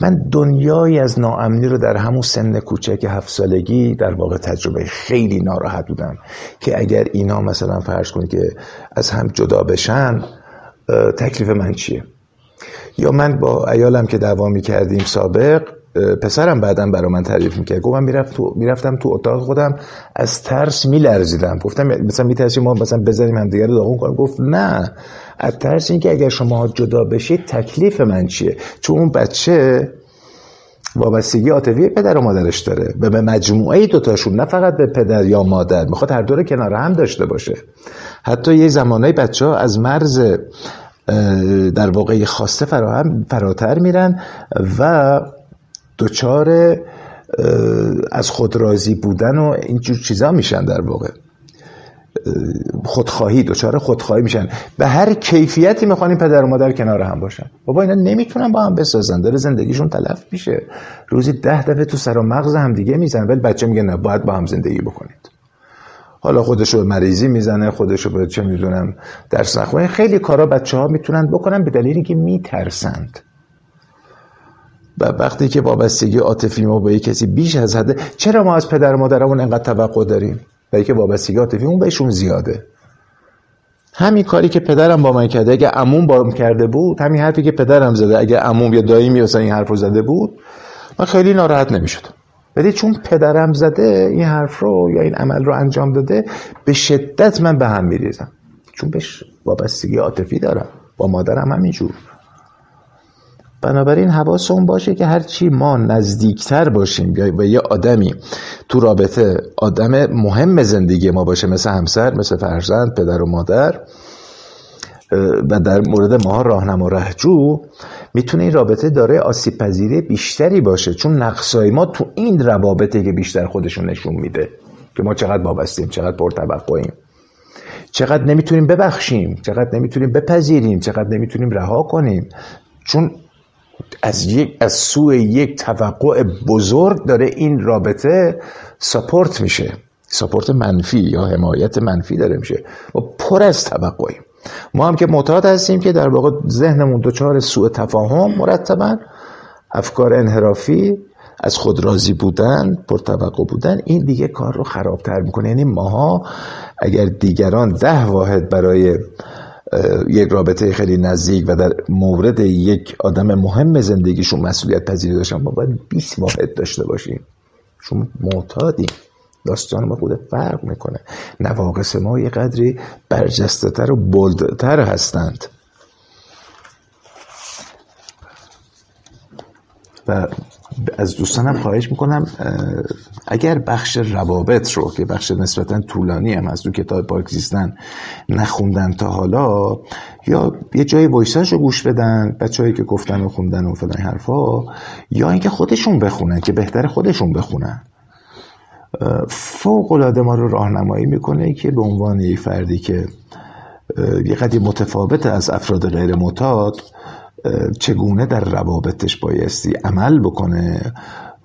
من دنیایی از ناامنی رو در همون سن کوچک هفت سالگی در واقع تجربه خیلی ناراحت بودم که اگر اینا مثلا فرض کنید که از هم جدا بشن تکلیف من چیه؟ یا من با ایالم که دعوا می‌کردیم سابق پسرم بعدا برا من تعریف می‌کرد. گفت من می‌رفت تو می‌رفتم تو اتاق خودم از ترس میلرزیدم. گفتم مثلا میترسیم ما مثلا بزنیم هم دیگه رو داغون کنیم؟ گفت نه. از ترس اینکه اگر شما جدا بشید تکلیف من چیه؟ چون اون بچه وابستگی عاطفی پدر و مادرش داره و به مجموعه دوتاشون نه فقط به پدر یا مادر می‌خواد هر دور کنار هم داشته باشه. حتی یه زمانهای بچه ها از مرز در واقع خواسته فراهم فراتر میرن و دچار از خود راضی بودن و اینجور چیزا میشن در واقع. خودخواهی دچار خودخواهی میشن. به هر کیفیتی می‌خوان این پدر و مادر کنار هم باشن. بابا اینا نمی‌تونن با هم بسازن. داره زندگیشون تلف میشه. روزی ده دفعه تو سر و مغز هم دیگه می‌زنن. ولی بچه میگه نه باید با هم زندگی بکنید. حالا خودشو به مریضی می‌زنه خودشو به چه می‌دونم درس نخونه خیلی کارا بچه ها می‌تونن بکنن به دلیلی که میترسند. و وقتی که وابستگی عاطفی ما با کسی بیش از حده چرا ما از پدر و مادرمون انقدر توقع داریم؟ و که وابستگی عاطفی اون بهشون زیاده. همین کاری که پدرم با من کرده اگه عموم با کرده بود همین حرفی که پدرم زده اگه عموم یا دایی مثلا این حرف رو زده بود من خیلی ناراحت نمی‌شدم ولی چون پدرم زده این حرف رو یا این عمل رو انجام داده به شدت من به هم میریزم. چون بهش وابستگی عاطفی دارم. با مادرم همینجور. بنابراین حواسمون باشه که هرچی ما نزدیکتر باشیم یا به یه آدمی تو رابطه آدم مهم زندگی ما باشه مثل همسر مثل فرزند پدر و مادر و در مورد ما راهنما رهجو می‌تونه این رابطه داره آسیب پذیری بیشتری باشه. چون نقصای ما تو این روابطه که بیشتر خودشون نشون میده که ما چقدر وابستیم چقدر پرتوقعیم. چقدر نمی‌تونیم ببخشیم چقدر نمی‌تونیم بپذیریم چقدر نمی‌تونیم رها کنیم. چون از یک از سوی یک توقع بزرگ داره این رابطه ساپورت میشه. ساپورت منفی یا حمایت منفی داره میشه. و پر از توقعیم. ما هم که معتاد هستیم که در واقع ذهنمون دچار سوء تفاهم مرتبا افکار انحرافی از خود راضی بودن پرتوقع بودن این دیگه کار رو خرابتر می‌کنه. یعنی ماها اگر دیگران ده واحد برای یک رابطه خیلی نزدیک و در مورد یک آدم مهم زندگیشون مسئولیت پذیری داشتن ما باید 20 واحد داشته باشیم. چون معتادیم. داستان ما خود فرق می‌کنه. نواقص ما یه قدری برجسته تر و بلدتر هستند. و از دوستانم خواهش می‌کنم اگر بخش روابط رو که بخش نسبتا طولانی هم از دو کتاب پاک زیستن نخوندن تا حالا یا یه جای وایساش رو گوش بدن بچههایی که گفتن و خوندن و فلان حرفا یا اینکه خودشون بخونن که بهتر خودشون بخونن. فوق العاده ما رو راهنمایی می‌کنه که به عنوان یک فردی که یه قدی متفاوت از افراد غیر معتاد چگونه در روابطش بایستی عمل بکنه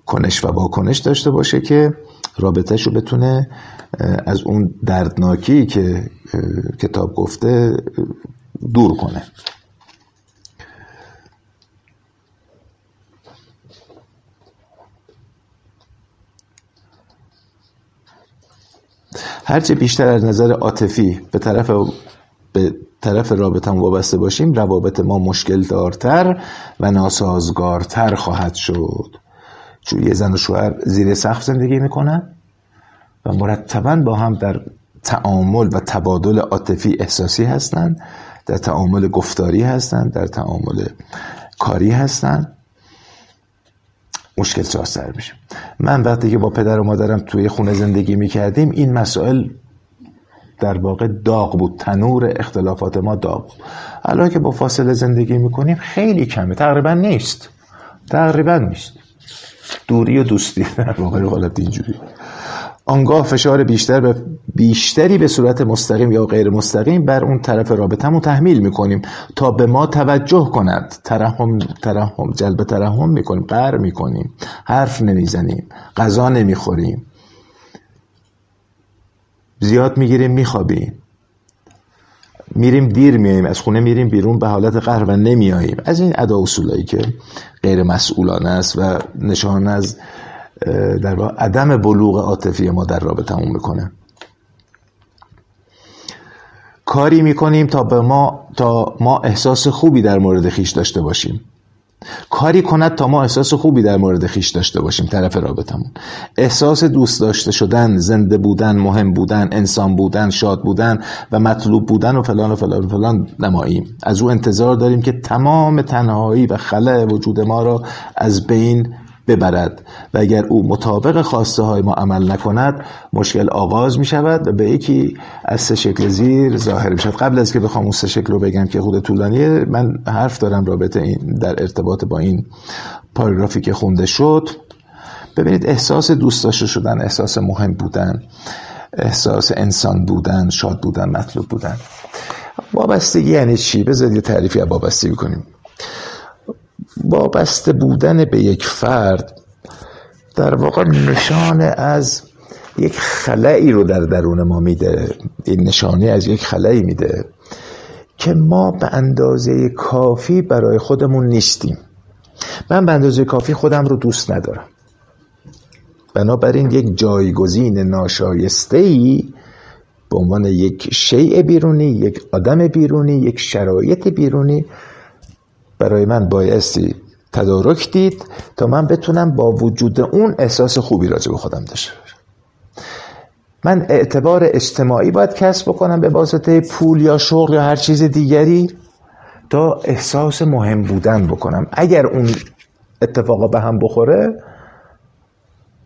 کنش و واکنش داشته باشه که رابطهش رو بتونه از اون دردناکی که کتاب گفته دور کنه. هرچه بیشتر از نظر عاطفی به طرف به طرف رابطه وابسته باشیم روابط ما مشکل دارتر و ناسازگارتر خواهد شد. چون یه زن و شوهر زیر سقف زندگی می‌کنن و مرتبا با هم در تعامل و تبادل عاطفی احساسی هستند در تعامل گفتاری هستند در تعامل کاری هستند مشکل سر میشه. من وقتی که با پدر و مادرم توی خونه زندگی می‌کردیم این مسائل در واقع داغ بود. تنور اختلافات ما داغ بود. الان که با فاصله زندگی می‌کنیم خیلی کمه. تقریبا نیست. تقریبا نیست. دوری و دوستی. در واقع حالت اینجوری. آنگاه فشار بیشتر به بیشتری به صورت مستقیم یا غیر مستقیم بر اون طرف رابطه‌مون تحمیل می‌کنیم تا به ما توجه کند. ترحم ترحم جلب ترحم می‌کنیم. قهر می‌کنیم. حرف نمی‌زنیم. غذا نمی‌خوریم. زیاد می‌گیریم میخوابیم. میریم دیر میاییم از خونه میریم بیرون به حالت قهر و نمیاییم از این ادا اصولایی که غیر مسئولانه است و نشان از در واقع عدم بلوغ عاطفی ما در رابطه همون می‌کنه. کاری می‌کنیم تا به ما تا ما احساس خوبی در مورد خیش داشته باشیم. کاری کند تا ما احساس خوبی در مورد خیش داشته باشیم طرف رابطمون. احساس دوست داشته شدن زنده بودن مهم بودن انسان بودن شاد بودن و مطلوب بودن و فلان و فلان و فلان نماییم. از او انتظار داریم که تمام تنهایی و خلع وجود ما را از بین ببرد. و اگر او مطابق خواسته های ما عمل نکند مشکل آغاز می شود و به یکی از سه شکل زیر ظاهر می شود قبل از که بخوام اون سه شکل رو بگم که خود طولانیه من حرف دارم رابطه این در ارتباط با این پاراگرافی که خونده شد. ببینید احساس دوست داشته شدن احساس مهم بودن احساس انسان بودن شاد بودن مطلوب بودن. وابستگی یعنی چی؟ بذارید تعریفی از وابستگی کنیم. وابسته بودن به یک فرد در واقع نشانه از یک خلایی رو در درون ما میده. این نشانه از یک خلایی میده که ما به اندازه کافی برای خودمون نیستیم. من به اندازه کافی خودم رو دوست ندارم. بنابراین یک جایگزین ناشایسته ای به عنوان یک شیء بیرونی یک آدم بیرونی یک شرایط بیرونی برای من بایستی تدارک دید تا من بتونم با وجود اون احساس خوبی راجع به خودم داشته من اعتبار اجتماعی باید کسب بکنم به واسطه پول یا شغل یا هر چیز دیگری تا احساس مهم بودن بکنم. اگر اون اتفاقا به هم بخوره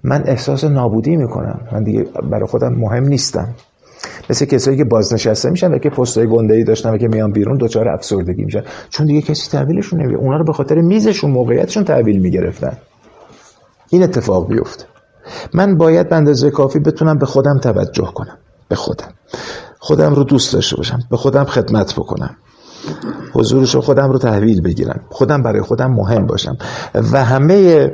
من احساس نابودی می‌کنم. من دیگه برای خودم مهم نیستم. مثل کسایی که بازنشسته میشن و که پستای گنده داشتن و که میان بیرون دوچار افسردگی میشن. چون دیگه کسی تحویلشون نمی‌گیره. اونا رو به خاطر میزشون موقعیتشون تحویل می‌گرفتن. این اتفاق بیفته من باید به اندازه کافی بتونم به خودم توجه کنم. به خودم. خودم رو دوست داشته باشم. به خودم خدمت بکنم. حضورش خودم رو تحویل بگیرم خودم برای خودم مهم باشم. و همه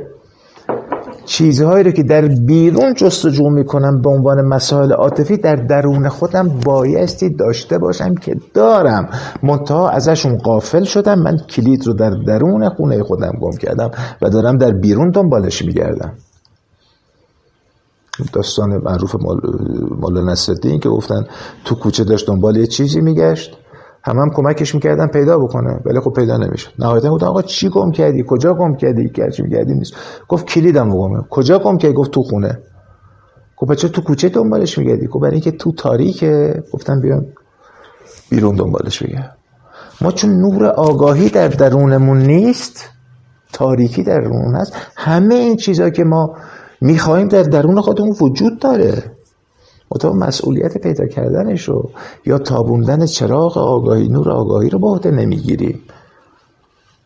چیزهایی رو که در بیرون جستجو می‌کنم به عنوان مسائل عاطفی در درون خودم بایستی داشته باشم که دارم. منتها ازشون قافل شدم. من کلید رو در درون خونه خودم گم کردم و دارم در بیرون دنبالش میگردم. داستان معروف مولا نصرالدین که گفتن تو کوچه داشت دنبال یه چیزی میگشت. هم هم کمکش می‌کردن پیدا بکنه ولی خب پیدا نمی‌شد. نهایتا گفتن آقا چی گم کردی؟ کجا گم کردی؟ گرچه میگردی نیست. گفت کلیدم گمه کجا گم کردی؟ گفت تو خونه. گفت بچه تو کوچه دنبالش میگردی؟ گفت برای اینکه تو تاریکه. گفتن بیان بیرون دنبالش بگرد ما چون نور آگاهی در درونمون نیست تاریکی در درون هست همه این چیزها که ما می‌خواهیم در درون خودمون وجود داره. تو مسئولیت پیدا کردنش رو یا تابوندن چراغ آگاهی نور آگاهی رو به عهده نمی‌گیریم.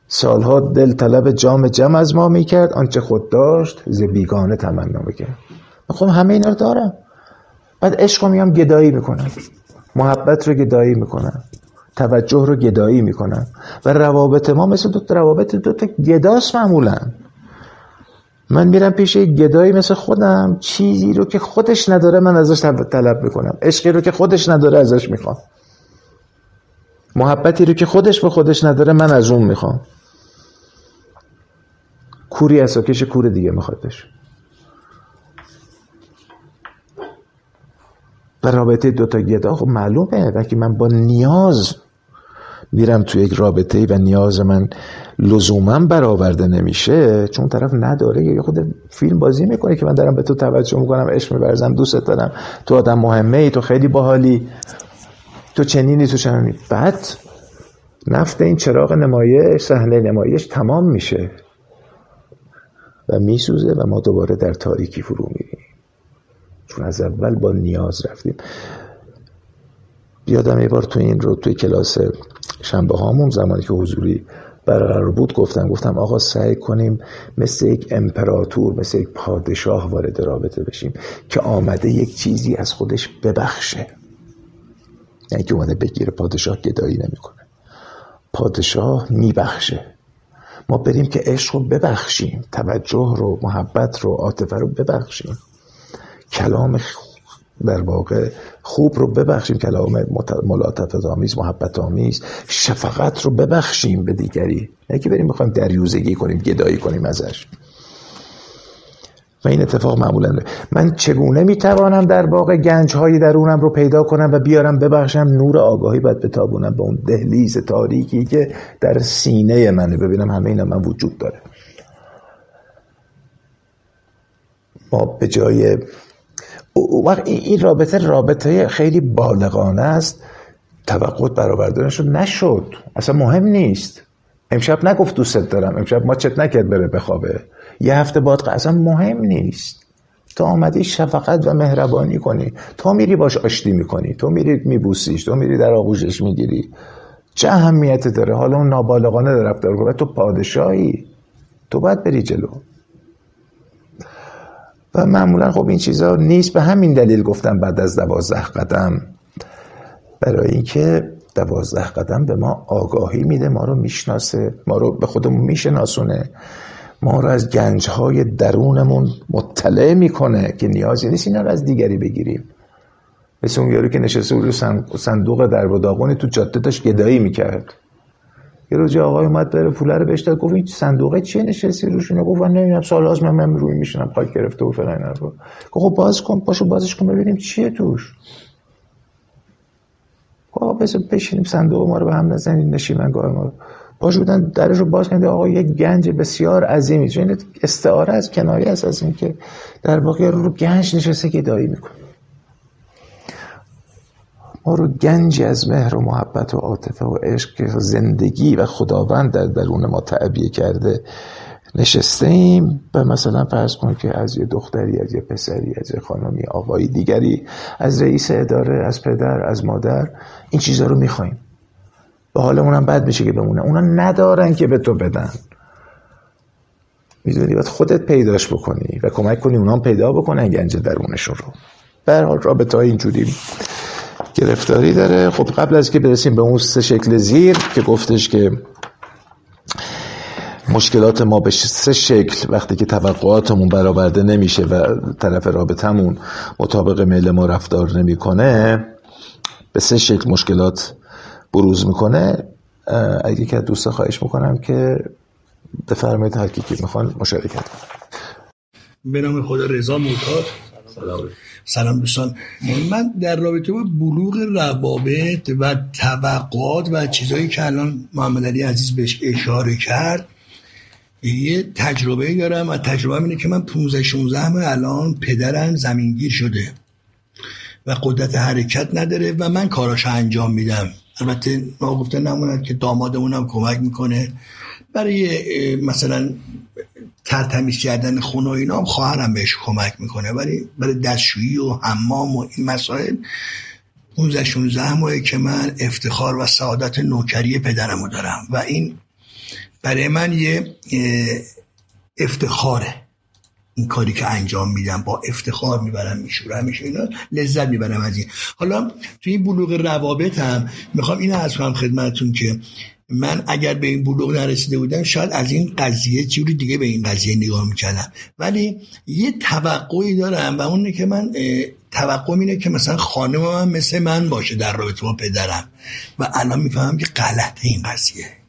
سالها دل طلب جام جم از ما می‌کرد آنچه خود داشت ز بیگانه تمنا می‌کرد. خب همه اینا رو دارم. بعد عشق رو میام گدایی می‌کنم. محبت رو گدایی می‌کنم. توجه رو گدایی می‌کنم. و روابط ما مثل دو روابط دو تا گداست معمولا. من میرم پیش گدایی مثل خودم چیزی رو که خودش نداره من ازش طلب می‌کنم. عشقی رو که خودش نداره ازش می‌خوام. محبتی رو که خودش به خودش نداره من از اون می‌خوام. کوری اساکش کور دیگه میخوادش و رابطه دوتا گدا خب معلومه وقتی من با نیاز میرم تو یک رابطه و نیاز من لزوما برآورده نمیشه چون طرف نداره یا خود فیلم بازی می‌کنه که من دارم به تو توجه می‌کنم عشق میبرزم دوست دارم تو آدم مهمه ای تو خیلی باحالی تو چنینی تو چنینی. بعد نفت این چراغ نمایش صحنه نمایش تمام میشه و میسوزه و ما دوباره در تاریکی فرو میریم. چون از اول با نیاز رفتیم. یادم یه بار تو این رو توی کلاس شنبه هامون زمانی که حضوری برقرار بود گفتم گفتم آقا سعی کنیم مثل یک امپراتور مثل یک پادشاه وارد رابطه بشیم که آمده یک چیزی از خودش ببخشه. یعنی که اومده بگیره پادشاه گدایی نمی‌کنه. پادشاه میبخشه. ما بریم که عشق رو ببخشیم توجه رو محبت رو عاطفه رو ببخشیم. کلام در واقع خوب رو ببخشیم کلام ملاطفت آمیز محبت آمیز شفقت رو ببخشیم به دیگری. نه که بریم بخوایم دریوزگی کنیم گدایی کنیم ازش. و این اتفاق معمولا من چگونه می‌توانم در واقع گنج های درونم رو پیدا کنم و بیارم ببخشم؟ نور آگاهی باید بتابونم به اون دهلیز تاریکی که در سینه منه. ببینم همه اینا من وجود داره. ما به جای وقت این رابطه رابطه خیلی بالغانه است. توقع برآوردنش نشد. اصلا مهم نیست. امشب نگفت دوست دارم. امشب ما چت نکرد بره بخوابه. یه هفته بعد اصلا مهم نیست. تو آمدی شفقت و مهربانی کنی. تو میری باش آشتی می‌کنی. تو میری میبوسیش. تو میری در آغوشش می‌گیری. چه اهمیت داره؟ حالا اون نابالغانه رفتار کنه تو پادشاهی. تو باید بری جلو. و معمولا خب این چیزها نیست. به همین دلیل گفتم بعد از دوازده قدم برای اینکه دوازده قدم به ما آگاهی میده ما رو می‌شناسه ما رو به خودمون میشناسونه. ما رو از گنجهای درونمون مطلع می‌کنه که نیازی نیست اینا رو از دیگری بگیریم. مثل اون یارو که نشسته بود صندوق در و تو جاده داشت گدایی می‌کرد. یه روز آقای اومد بره پول رو بهش داد گفت این صندوقه چیه نشستی روشونه گفت من نمی‌دونم سال از من, روی میشنم خاک گرفته و فلان اینا گفت خب باز کن پاشو بازش کن ببینیم چیه توش. خب بس بشینیم صندوق ما رو به هم نزنیم نشیمنگاه ما پاشو بودن درش رو باز کنید آقا یک گنج بسیار عظیمی. چون استعاره از کنایه است از اینکه در واقع رو گنج نشسته که دایی می‌کنه. ما رو گنجی از مهر و محبت و عاطفه و عشق که زندگی و خداوند در درون ما تعبیه کرده نشسته ایم و مثلا فرض کن که از یه دختری از یه پسری از یه خانمی آقایی دیگری از رئیس اداره از پدر از مادر این چیزها رو می‌خوایم. به حالمون هم بد میشه که بمونه. اونا ندارن که به تو بدن. می‌دونی؟ باید خودت پیداش بکنی و کمک کنی اونا هم پیدا بکنن گنج درونشون رو. به حال رابطه های اینجوری. گرفتاری داره. خب قبل از که برسیم به اون سه شکل زیر که گفتش که مشکلات ما به سه شکل وقتی که توقعاتمون برآورده نمیشه و طرف رابطمون مطابق میل ما رفتار نمی‌کنه به سه شکل مشکلات بروز می‌کنه. اگه که دوست خواهش می‌کنم که بفرمایید هر کی که می‌خوان مشارکت کنم به نام خدا رضا معتاد سلام دوستان. من در رابطه با بلوغ روابط و توقعات و چیزهایی که الان محمد علی عزیز بهش اشاره کرد یه تجربه دارم و تجربه اینه که من 15 16 ماه الان پدرم زمینگیر شده و قدرت حرکت نداره و من کاراش انجام میدم. البته ما گفته نموند که دامادمونم کمک می‌کنه. برای مثلا ترتمیز کردن خونه و اینا هم خواهرم بهش کمک می‌کنه. ولی برای دستشویی و حمام و این مسائل 15 16 ماهه که من افتخار و سعادت نوکری پدرمو دارم. و این برای من یه افتخاره. این کاری که انجام میدم با افتخار می‌برم میشورم میشه اینا لذت می‌برم از این. حالا توی این بلوغ روابط هم می‌خوام اینو از کنم خدمتتون که من اگر به این بلوغ نرسیده بودم شاید از این قضیه جوری دیگه به این قضیه نگاه می‌کردم. ولی یه توقعی دارم و اونه که من توقع اینه که مثلا خانم من مثل من باشه در رابطه با پدرم. و الان می‌فهمم که غلطه این قضیه.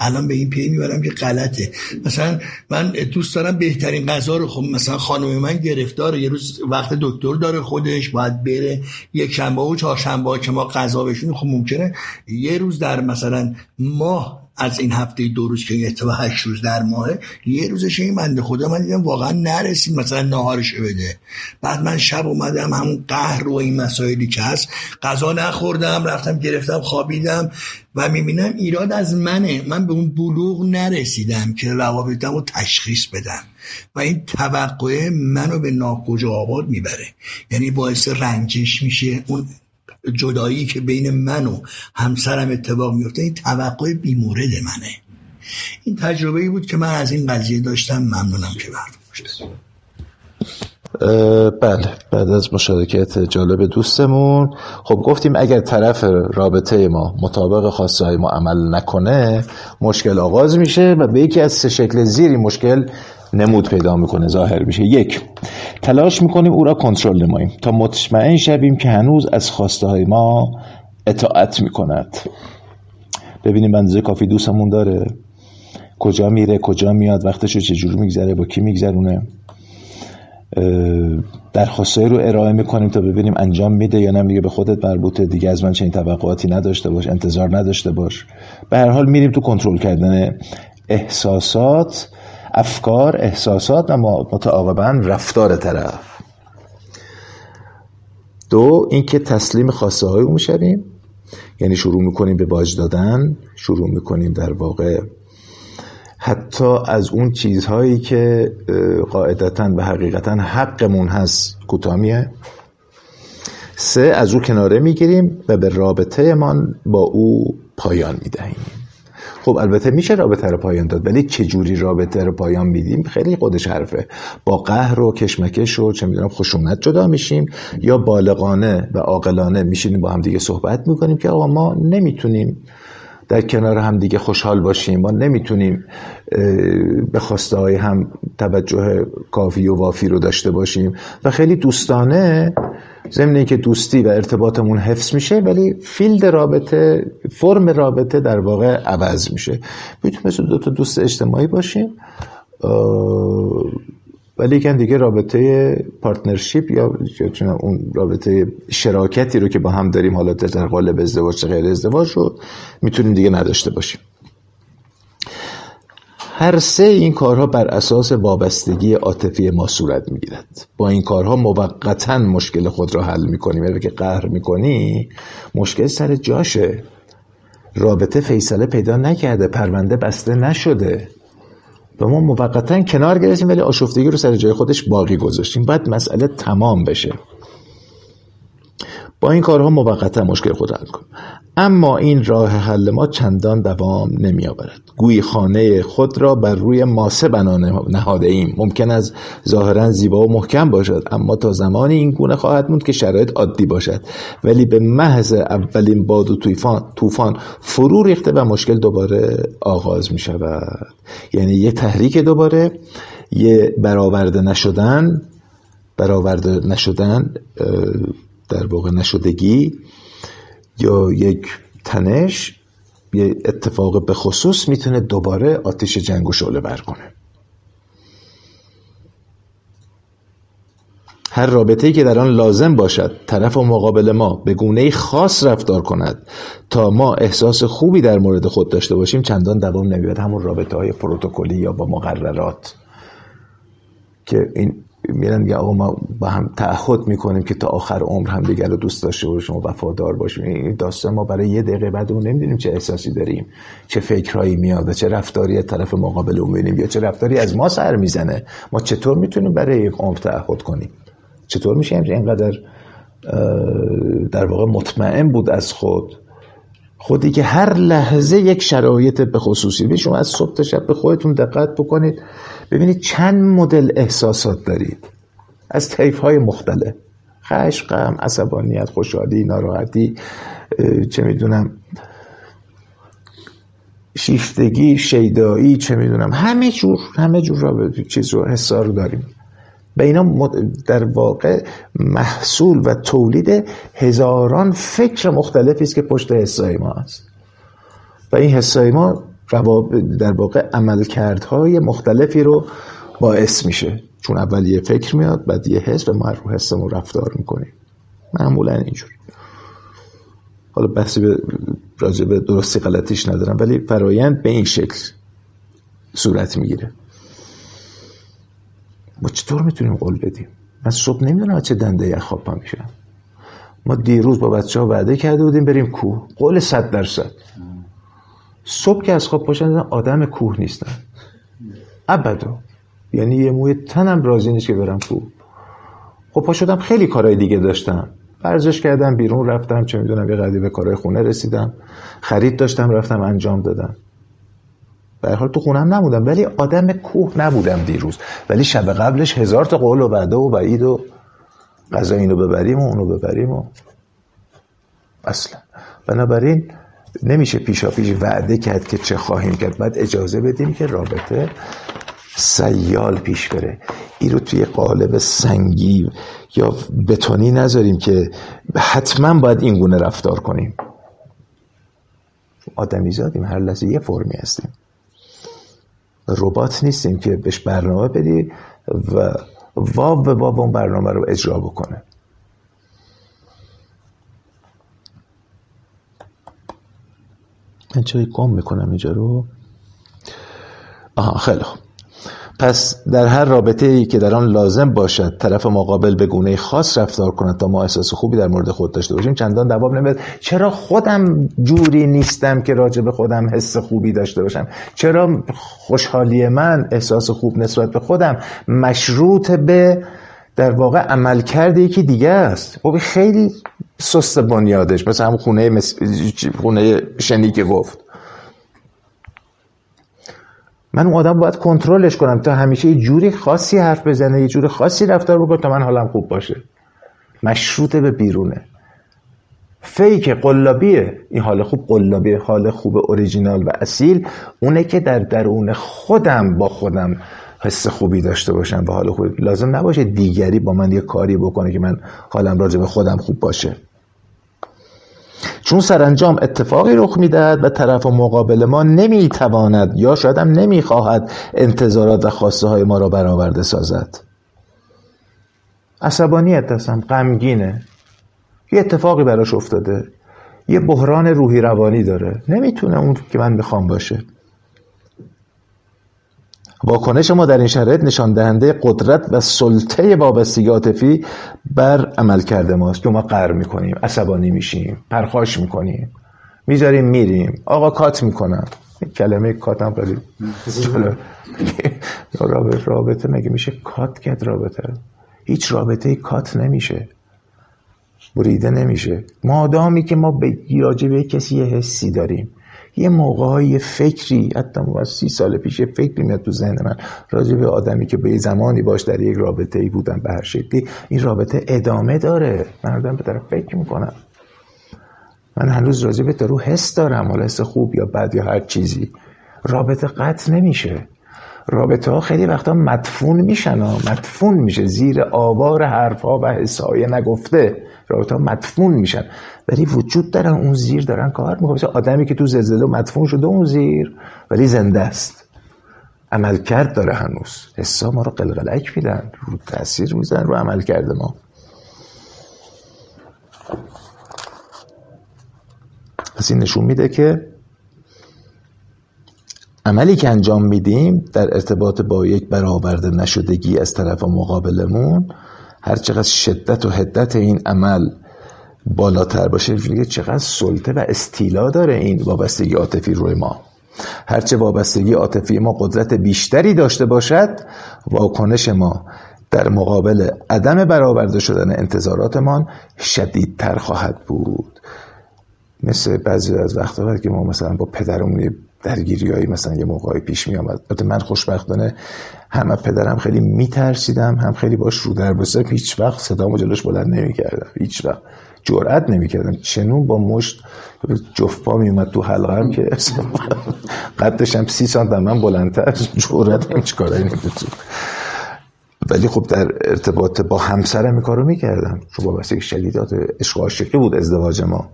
الان به این پی می‌برم که غلطه. مثلا من دوست دارم بهترین غذا رو خب مثلا خانم من گرفتار یه روز وقت دکتر داره خودش باید بره یک شنبه و چهارشنبه که ما غذا بشیم خب ممکنه. یه روز در مثلا ماه از این هفته دو روز که این اتفاق هشت روز در ماهه یه روزش این بنده خدا من دیدم واقعا نرسید مثلا نهارش بده. بعد من شب اومدم همون قهر و این مسائلی که هست غذا نخوردم رفتم گرفتم خوابیدم و می‌بینم ایراد از منه. من به اون بلوغ نرسیدم که روابطم رو تشخیص بدم و این توقع منو به ناکجا آباد می‌بره. یعنی باعث رنجش میشه اون جدایی که بین من و همسرم اتفاق میفته این توقع بیمورد منه. این تجربه ای بود که من از این قضیه داشتم ممنونم که برداشت. بله بعد از مشارکت جالب دوستمون خب گفتیم اگر طرف رابطه ما مطابق خواسته ما عمل نکنه مشکل آغاز میشه و به یکی از سه شکل زیری مشکل نمود پیدا می‌کنه ظاهر میشه. یک تلاش می‌کنیم او را کنترل نماییم. تا مطمئن شویم که هنوز از خواسته های ما اطاعت می‌کند. ببینیم بندازه کافی دوستمون داره. کجا میره کجا میاد وقتش رو چجور میگذره با کی میگذرونه. درخواستایی رو ارائه می‌کنیم تا ببینیم انجام میده یا نه. به خودت مربوطه دیگه از من چنین توقعاتی نداشته باش انتظار نداشته باش. به هر حال میریم تو کنترل کردن احساسات. افکار احساسات و متعاقبا رفتار طرف. دو اینکه تسلیم خواسته های او می‌شویم یعنی شروع می‌کنیم به باج دادن شروع می‌کنیم در واقع حتی از اون چیزهایی که قاعدتا و حقیقتا حقمون هست کوتامیه سه از او کناره می‌گیریم و به رابطه با او پایان می‌دهیم. خب البته میشه رابطه رو پایان داد ولی چه جوری رابطه رو پایان میدیم؟ خیلی خودش حرفه. با قهر و کشمکش و چه می‌دونم خشونت جدا میشیم یا بالغانه و عاقلانه میشینیم با هم دیگه صحبت می‌کنیم که آقا ما نمی‌تونیم در کنار هم دیگه خوشحال باشیم. ما نمی‌تونیم به خواسته هم توجه کافی و وافی رو داشته باشیم. و خیلی دوستانه ضمن که دوستی و ارتباطمون حفظ میشه ولی field رابطه فرم رابطه در واقع عوض میشه. می‌تونیم مثل دو تا دوست اجتماعی باشیم ولیکن دیگه رابطه partnership یا اون رابطه شراکتی رو که با هم داریم حالا در قالب ازدواج غیر ازدواج رو می‌تونیم دیگه نداشته باشیم. هر سه این کارها بر اساس وابستگی عاطفی ما صورت می‌گیرد. با این کارها موقتا مشکل خود را حل می‌کنیم. یعنی که قهر می‌کنی مشکل سر جاشه. رابطه فیصله پیدا نکرده پرونده بسته نشده. و ما موقتا کنار گرفتیم ولی آشفتگی رو سر جای خودش باقی گذاشتیم. باید مسئله تمام بشه. با این کارها موقتا مشکل خود حل کنیم اما این راه حل ما چندان دوام نمی آورد گویی خانه خود را بر روی ماسه بنا نهاده ایم. ممکن است ظاهرا زیبا و محکم باشد اما تا زمانی این گونه خواهد موند که شرایط عادی باشد. ولی به محض اولین باد و طوفان طوفان فرو ریخته و مشکل دوباره آغاز می شود یعنی یه تحریک دوباره یه برآورده نشدن برآورده نشدن در واقع نشدگی یا یک تنش یه اتفاق به خصوص می‌تونه دوباره آتش جنگ و شعله بر کنه. هر رابطه‌ای که در آن لازم باشد طرف و مقابل ما به گونه خاص رفتار کند تا ما احساس خوبی در مورد خود داشته باشیم چندان دوام نمیاد همون رابطه های پروتکلی یا با مقررات. که این میرن میگه آقا ما با هم تعهد می‌کنیم که تا آخر عمر هم دیگر رو دوست داشته باشیم و وفادار باشیم. این داستان ما برای یه دقیقه بعد اون نمی‌دونیم چه احساسی داریم چه فکرهایی میاد و چه رفتاری از طرف مقابل اون یا چه رفتاری از ما سر می‌زنه. ما چطور می‌تونیم برای یک عمر تعهد کنیم؟ چطور میشه اینقدر در واقع مطمئن بود از خود؟ خودی که هر لحظه یک شرایط به خصوصی شما از صبح تا شب به خودتون دقت بکنید. ببینید چند مدل احساسات دارید. از طیف های مختلف. خشم غم عصبانیت خوشحالی ناراحتی چه می‌دونم شیفتگی شیدایی چه می‌دونم. همه جور همه جور را چیز رو حسا رو داریم. به اینا در واقع محصول و تولید هزاران فکر مختلفی است که پشت حسای ما است و این حسای ما در واقع عملکردهای مختلفی رو باعث میشه. چون اول یه فکر میاد بعد یه حس و ما رو حسمون رفتار می‌کنیم معمولا اینجور حالا بحثی به راجب درستی غلطیش ندارم ولی فرایند به این شکل صورت می‌گیره. ما چطور می‌تونیم قول بدیم؟ من صبح نمی‌دونم چه دنده خواب میشم. ما دیروز با بچه ها وعده کرده بودیم بریم کوه. قول صد درصد. صبح که از خواب پاشن آدم کوه نیستن. ابدا. یعنی یه موی تنم راضی نیست که برم کوه. خب پا شدم خیلی کارهای دیگه داشتم. ورزش کردم بیرون رفتم چه می‌دونم یه قدی به کارهای خونه رسیدم. خرید داشتم رفتم انجام دادم. به حال تو خونم نمودم ولی آدم کوه نبودم دیروز. ولی شب قبلش هزار تا قول و وعده و وعید و غذا اینو ببریم و اونو ببریم و اصلا. بنابراین نمیشه پیشا پیش وعده کرد که چه خواهیم کرد. بعد اجازه بدیم که رابطه سیال پیش بره. این رو توی قالب سنگی یا بتونی نذاریم که حتما باید این گونه رفتار کنیم. آدمی زادیم هر لحظه یه فرمی هستیم. ربات نیستیم که بهش برنامه بدی و واب به واب اون برنامه رو اجرا بکنه. من چرا گم می‌کنم اینجا رو. آها خیلی خوب. پس در هر رابطه ای که در آن لازم باشد طرف مقابل به گونه خاص رفتار کند تا ما احساس خوبی در مورد خود داشته باشیم. چندان دوام نمیاد چرا خودم جوری نیستم که راجع به خودم حس خوبی داشته باشم؟ چرا خوشحالی من احساس خوب نسبت به خودم مشروط به در واقع عمل کرده یکی دیگه است؟ خب خیلی سست بنیادش مثل هم خونه, مس... خونه شنی که گفت. من اون آدم باید کنترلش کنم تا همیشه یه جوری خاصی حرف بزنه یه جوری خاصی رفتار بکنه تا من حالم خوب باشه. مشروط به بیرونه. فیک قلابیه. این حال خوب قلابیه حال خوب اوریجینال و اصیل. اونه که در درون خودم با خودم حس خوبی داشته باشم و حال خوبی لازم نباشه دیگری با من یه کاری بکنه که من حالم راجع به خودم خوب باشه. چون سرانجام اتفاقی رخ می‌دهد و طرف و مقابل ما نمی‌تواند یا شاید هم نمی‌خواهد انتظارات و خواسته های ما را برآورده سازد. عصبانیت هستم غمگینه. یه اتفاقی براش افتاده. یه بحران روحی روانی داره. نمی‌تونه اون که من می‌خوام باشه. واکنش ما در این شرایط نشان دهنده قدرت و سلطه وابستگی عاطفی بر عمل کرده ماست. که ما قهر می‌کنیم عصبانی میشیم پرخاش می‌کنیم می‌ذاریم میریم. آقا کات می‌کنم کلمه کات هم خیلی رابطه رابطه مگه میشه کات کرد رابطه؟ هیچ رابطه کات نمیشه. بریده نمیشه. مادامی که ما به راجع به کسی یه حسی داریم. یه موقع یه فکری حتی سی سال پیش فکری میاد تو ذهن من راجع به آدمی که به زمانی باش در یک رابطه ای بودم به هر شکلی این رابطه ادامه داره. من آدم به طرف فکر می‌کنم. من هنوز راجع به رو حس دارم حالا حس خوب یا بد یا هر چیزی. رابطه قطع نمیشه. رابطه ها خیلی وقتا مدفون میشن مدفون میشه. زیر آوار حرفها و حسای نگفته. رابطه ها مدفون میشن. ولی وجود دارن اون زیر دارن کار می‌کنن. آدمی که تو زلزله مدفون شده اون زیر ولی زنده است. عمل کرد داره هنوز. حسا ما رو قلقلک میدن. رو تاثیر میزن رو عمل کرده ما. پس این نشون میده که عملی که انجام میدیم در ارتباط با یک برآورده نشدگی از طرف مقابلمون هر چقدر شدت و حدت این عمل بالاتر باشه دیگه چقدر سلطه و استیلا داره این وابستگی عاطفی روی ما. هرچه وابستگی عاطفی ما قدرت بیشتری داشته باشد واکنش ما در مقابل عدم برآورده شدن انتظاراتمان شدیدتر خواهد بود. مثل بعضی از وقتا که ما مثلا با پدرمون درگیری هایی مثلا یه موقعی پیش می آمد من خوشبختانه هم پدرم خیلی میترسیدم هم خیلی باش رو در بسته هیچ وقت صدامو جلوش بلند نمی کردم هیچ وقت. جرأت نمی کردم چنون با مشت جفت پا می اومد تو حلقم که قدش هم سی سانت من بلندتر. جرأت هم چیکارایی نمی‌تونم ولی خب در ارتباط با همسرم این کارو می‌کردم. چون با شدیدات عشق بود ازدواج ما.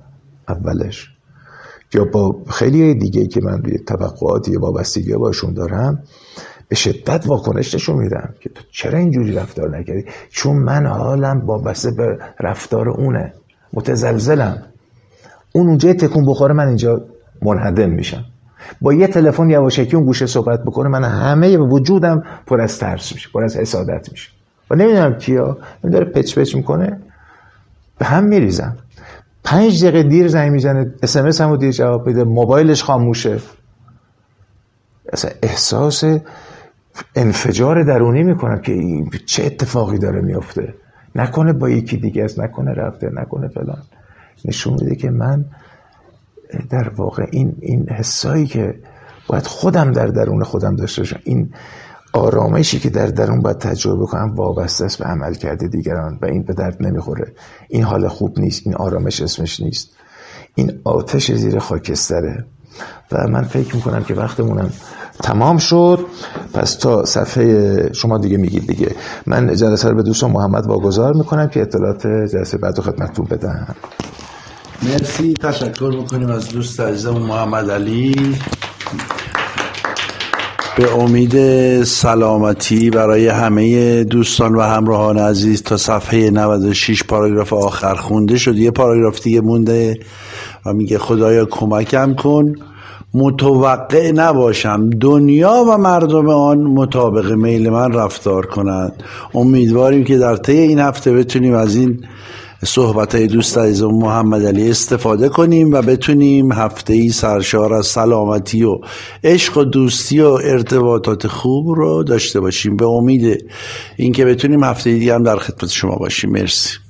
اولش. یا با خیلی دیگه که من توی توقعاتی وابستگی باشون دارم به شدت واکنش نشون میدم که تو چرا اینجوری رفتار نکردی؟ چون من حالم وابسته به رفتار اونه. متزلزلم. اون اونجا تکون بخوره من اینجا منهدم میشم. با یه تلفن یواشکی اون گوشه صحبت بکنه من همه وجودم پر از ترس میشه پر از حسادت میشه. و نمی‌دونم کیا داره پچ پچ می‌کنه به هم میریزم. پنج دقیقه دیر زنگ می‌زنه اسمس هم دیر جواب بده موبایلش خاموشه. اصلا احساس انفجار درونی می‌کنم که چه اتفاقی داره میفته. نکنه با یکی دیگه است نکنه رفته نکنه فلان. نشون میده که من در واقع این این حسایی که باید خودم در درون خودم داشته باشم این آرامشی که در درون باید تجربه کنم وابسته است به عمل کرده دیگران و این به درد نمی‌خوره. این حال خوب نیست این آرامش اسمش نیست. این آتش زیر خاکستره. و من فکر می‌کنم که وقتمونم تمام شد. پس تا صفحه شما دیگه میگید دیگه. من جلسه رو به دوستان محمد واگذار می‌کنم که اطلاعات جلسه بعد خدمتتون بدم. مرسی. تشکر می‌کنیم از دوست عزیزم محمد علی. به امید سلامتی برای همه دوستان و همراهان عزیز تا صفحه 96 پاراگراف آخر خونده شد. یه پاراگراف دیگه مونده و میگه خدایا کمکم کن. متوقع نباشم. دنیا و مردم آن مطابق میل من رفتار کنند. امیدواریم که در طی این هفته بتونیم از این صحبت های دوست عزیز محمد علی استفاده کنیم و بتونیم هفته ای سرشار از سلامتی و عشق و دوستی و ارتباطات خوب رو داشته باشیم. به امید اینکه بتونیم هفته دیگه هم در خدمت شما باشیم. مرسی.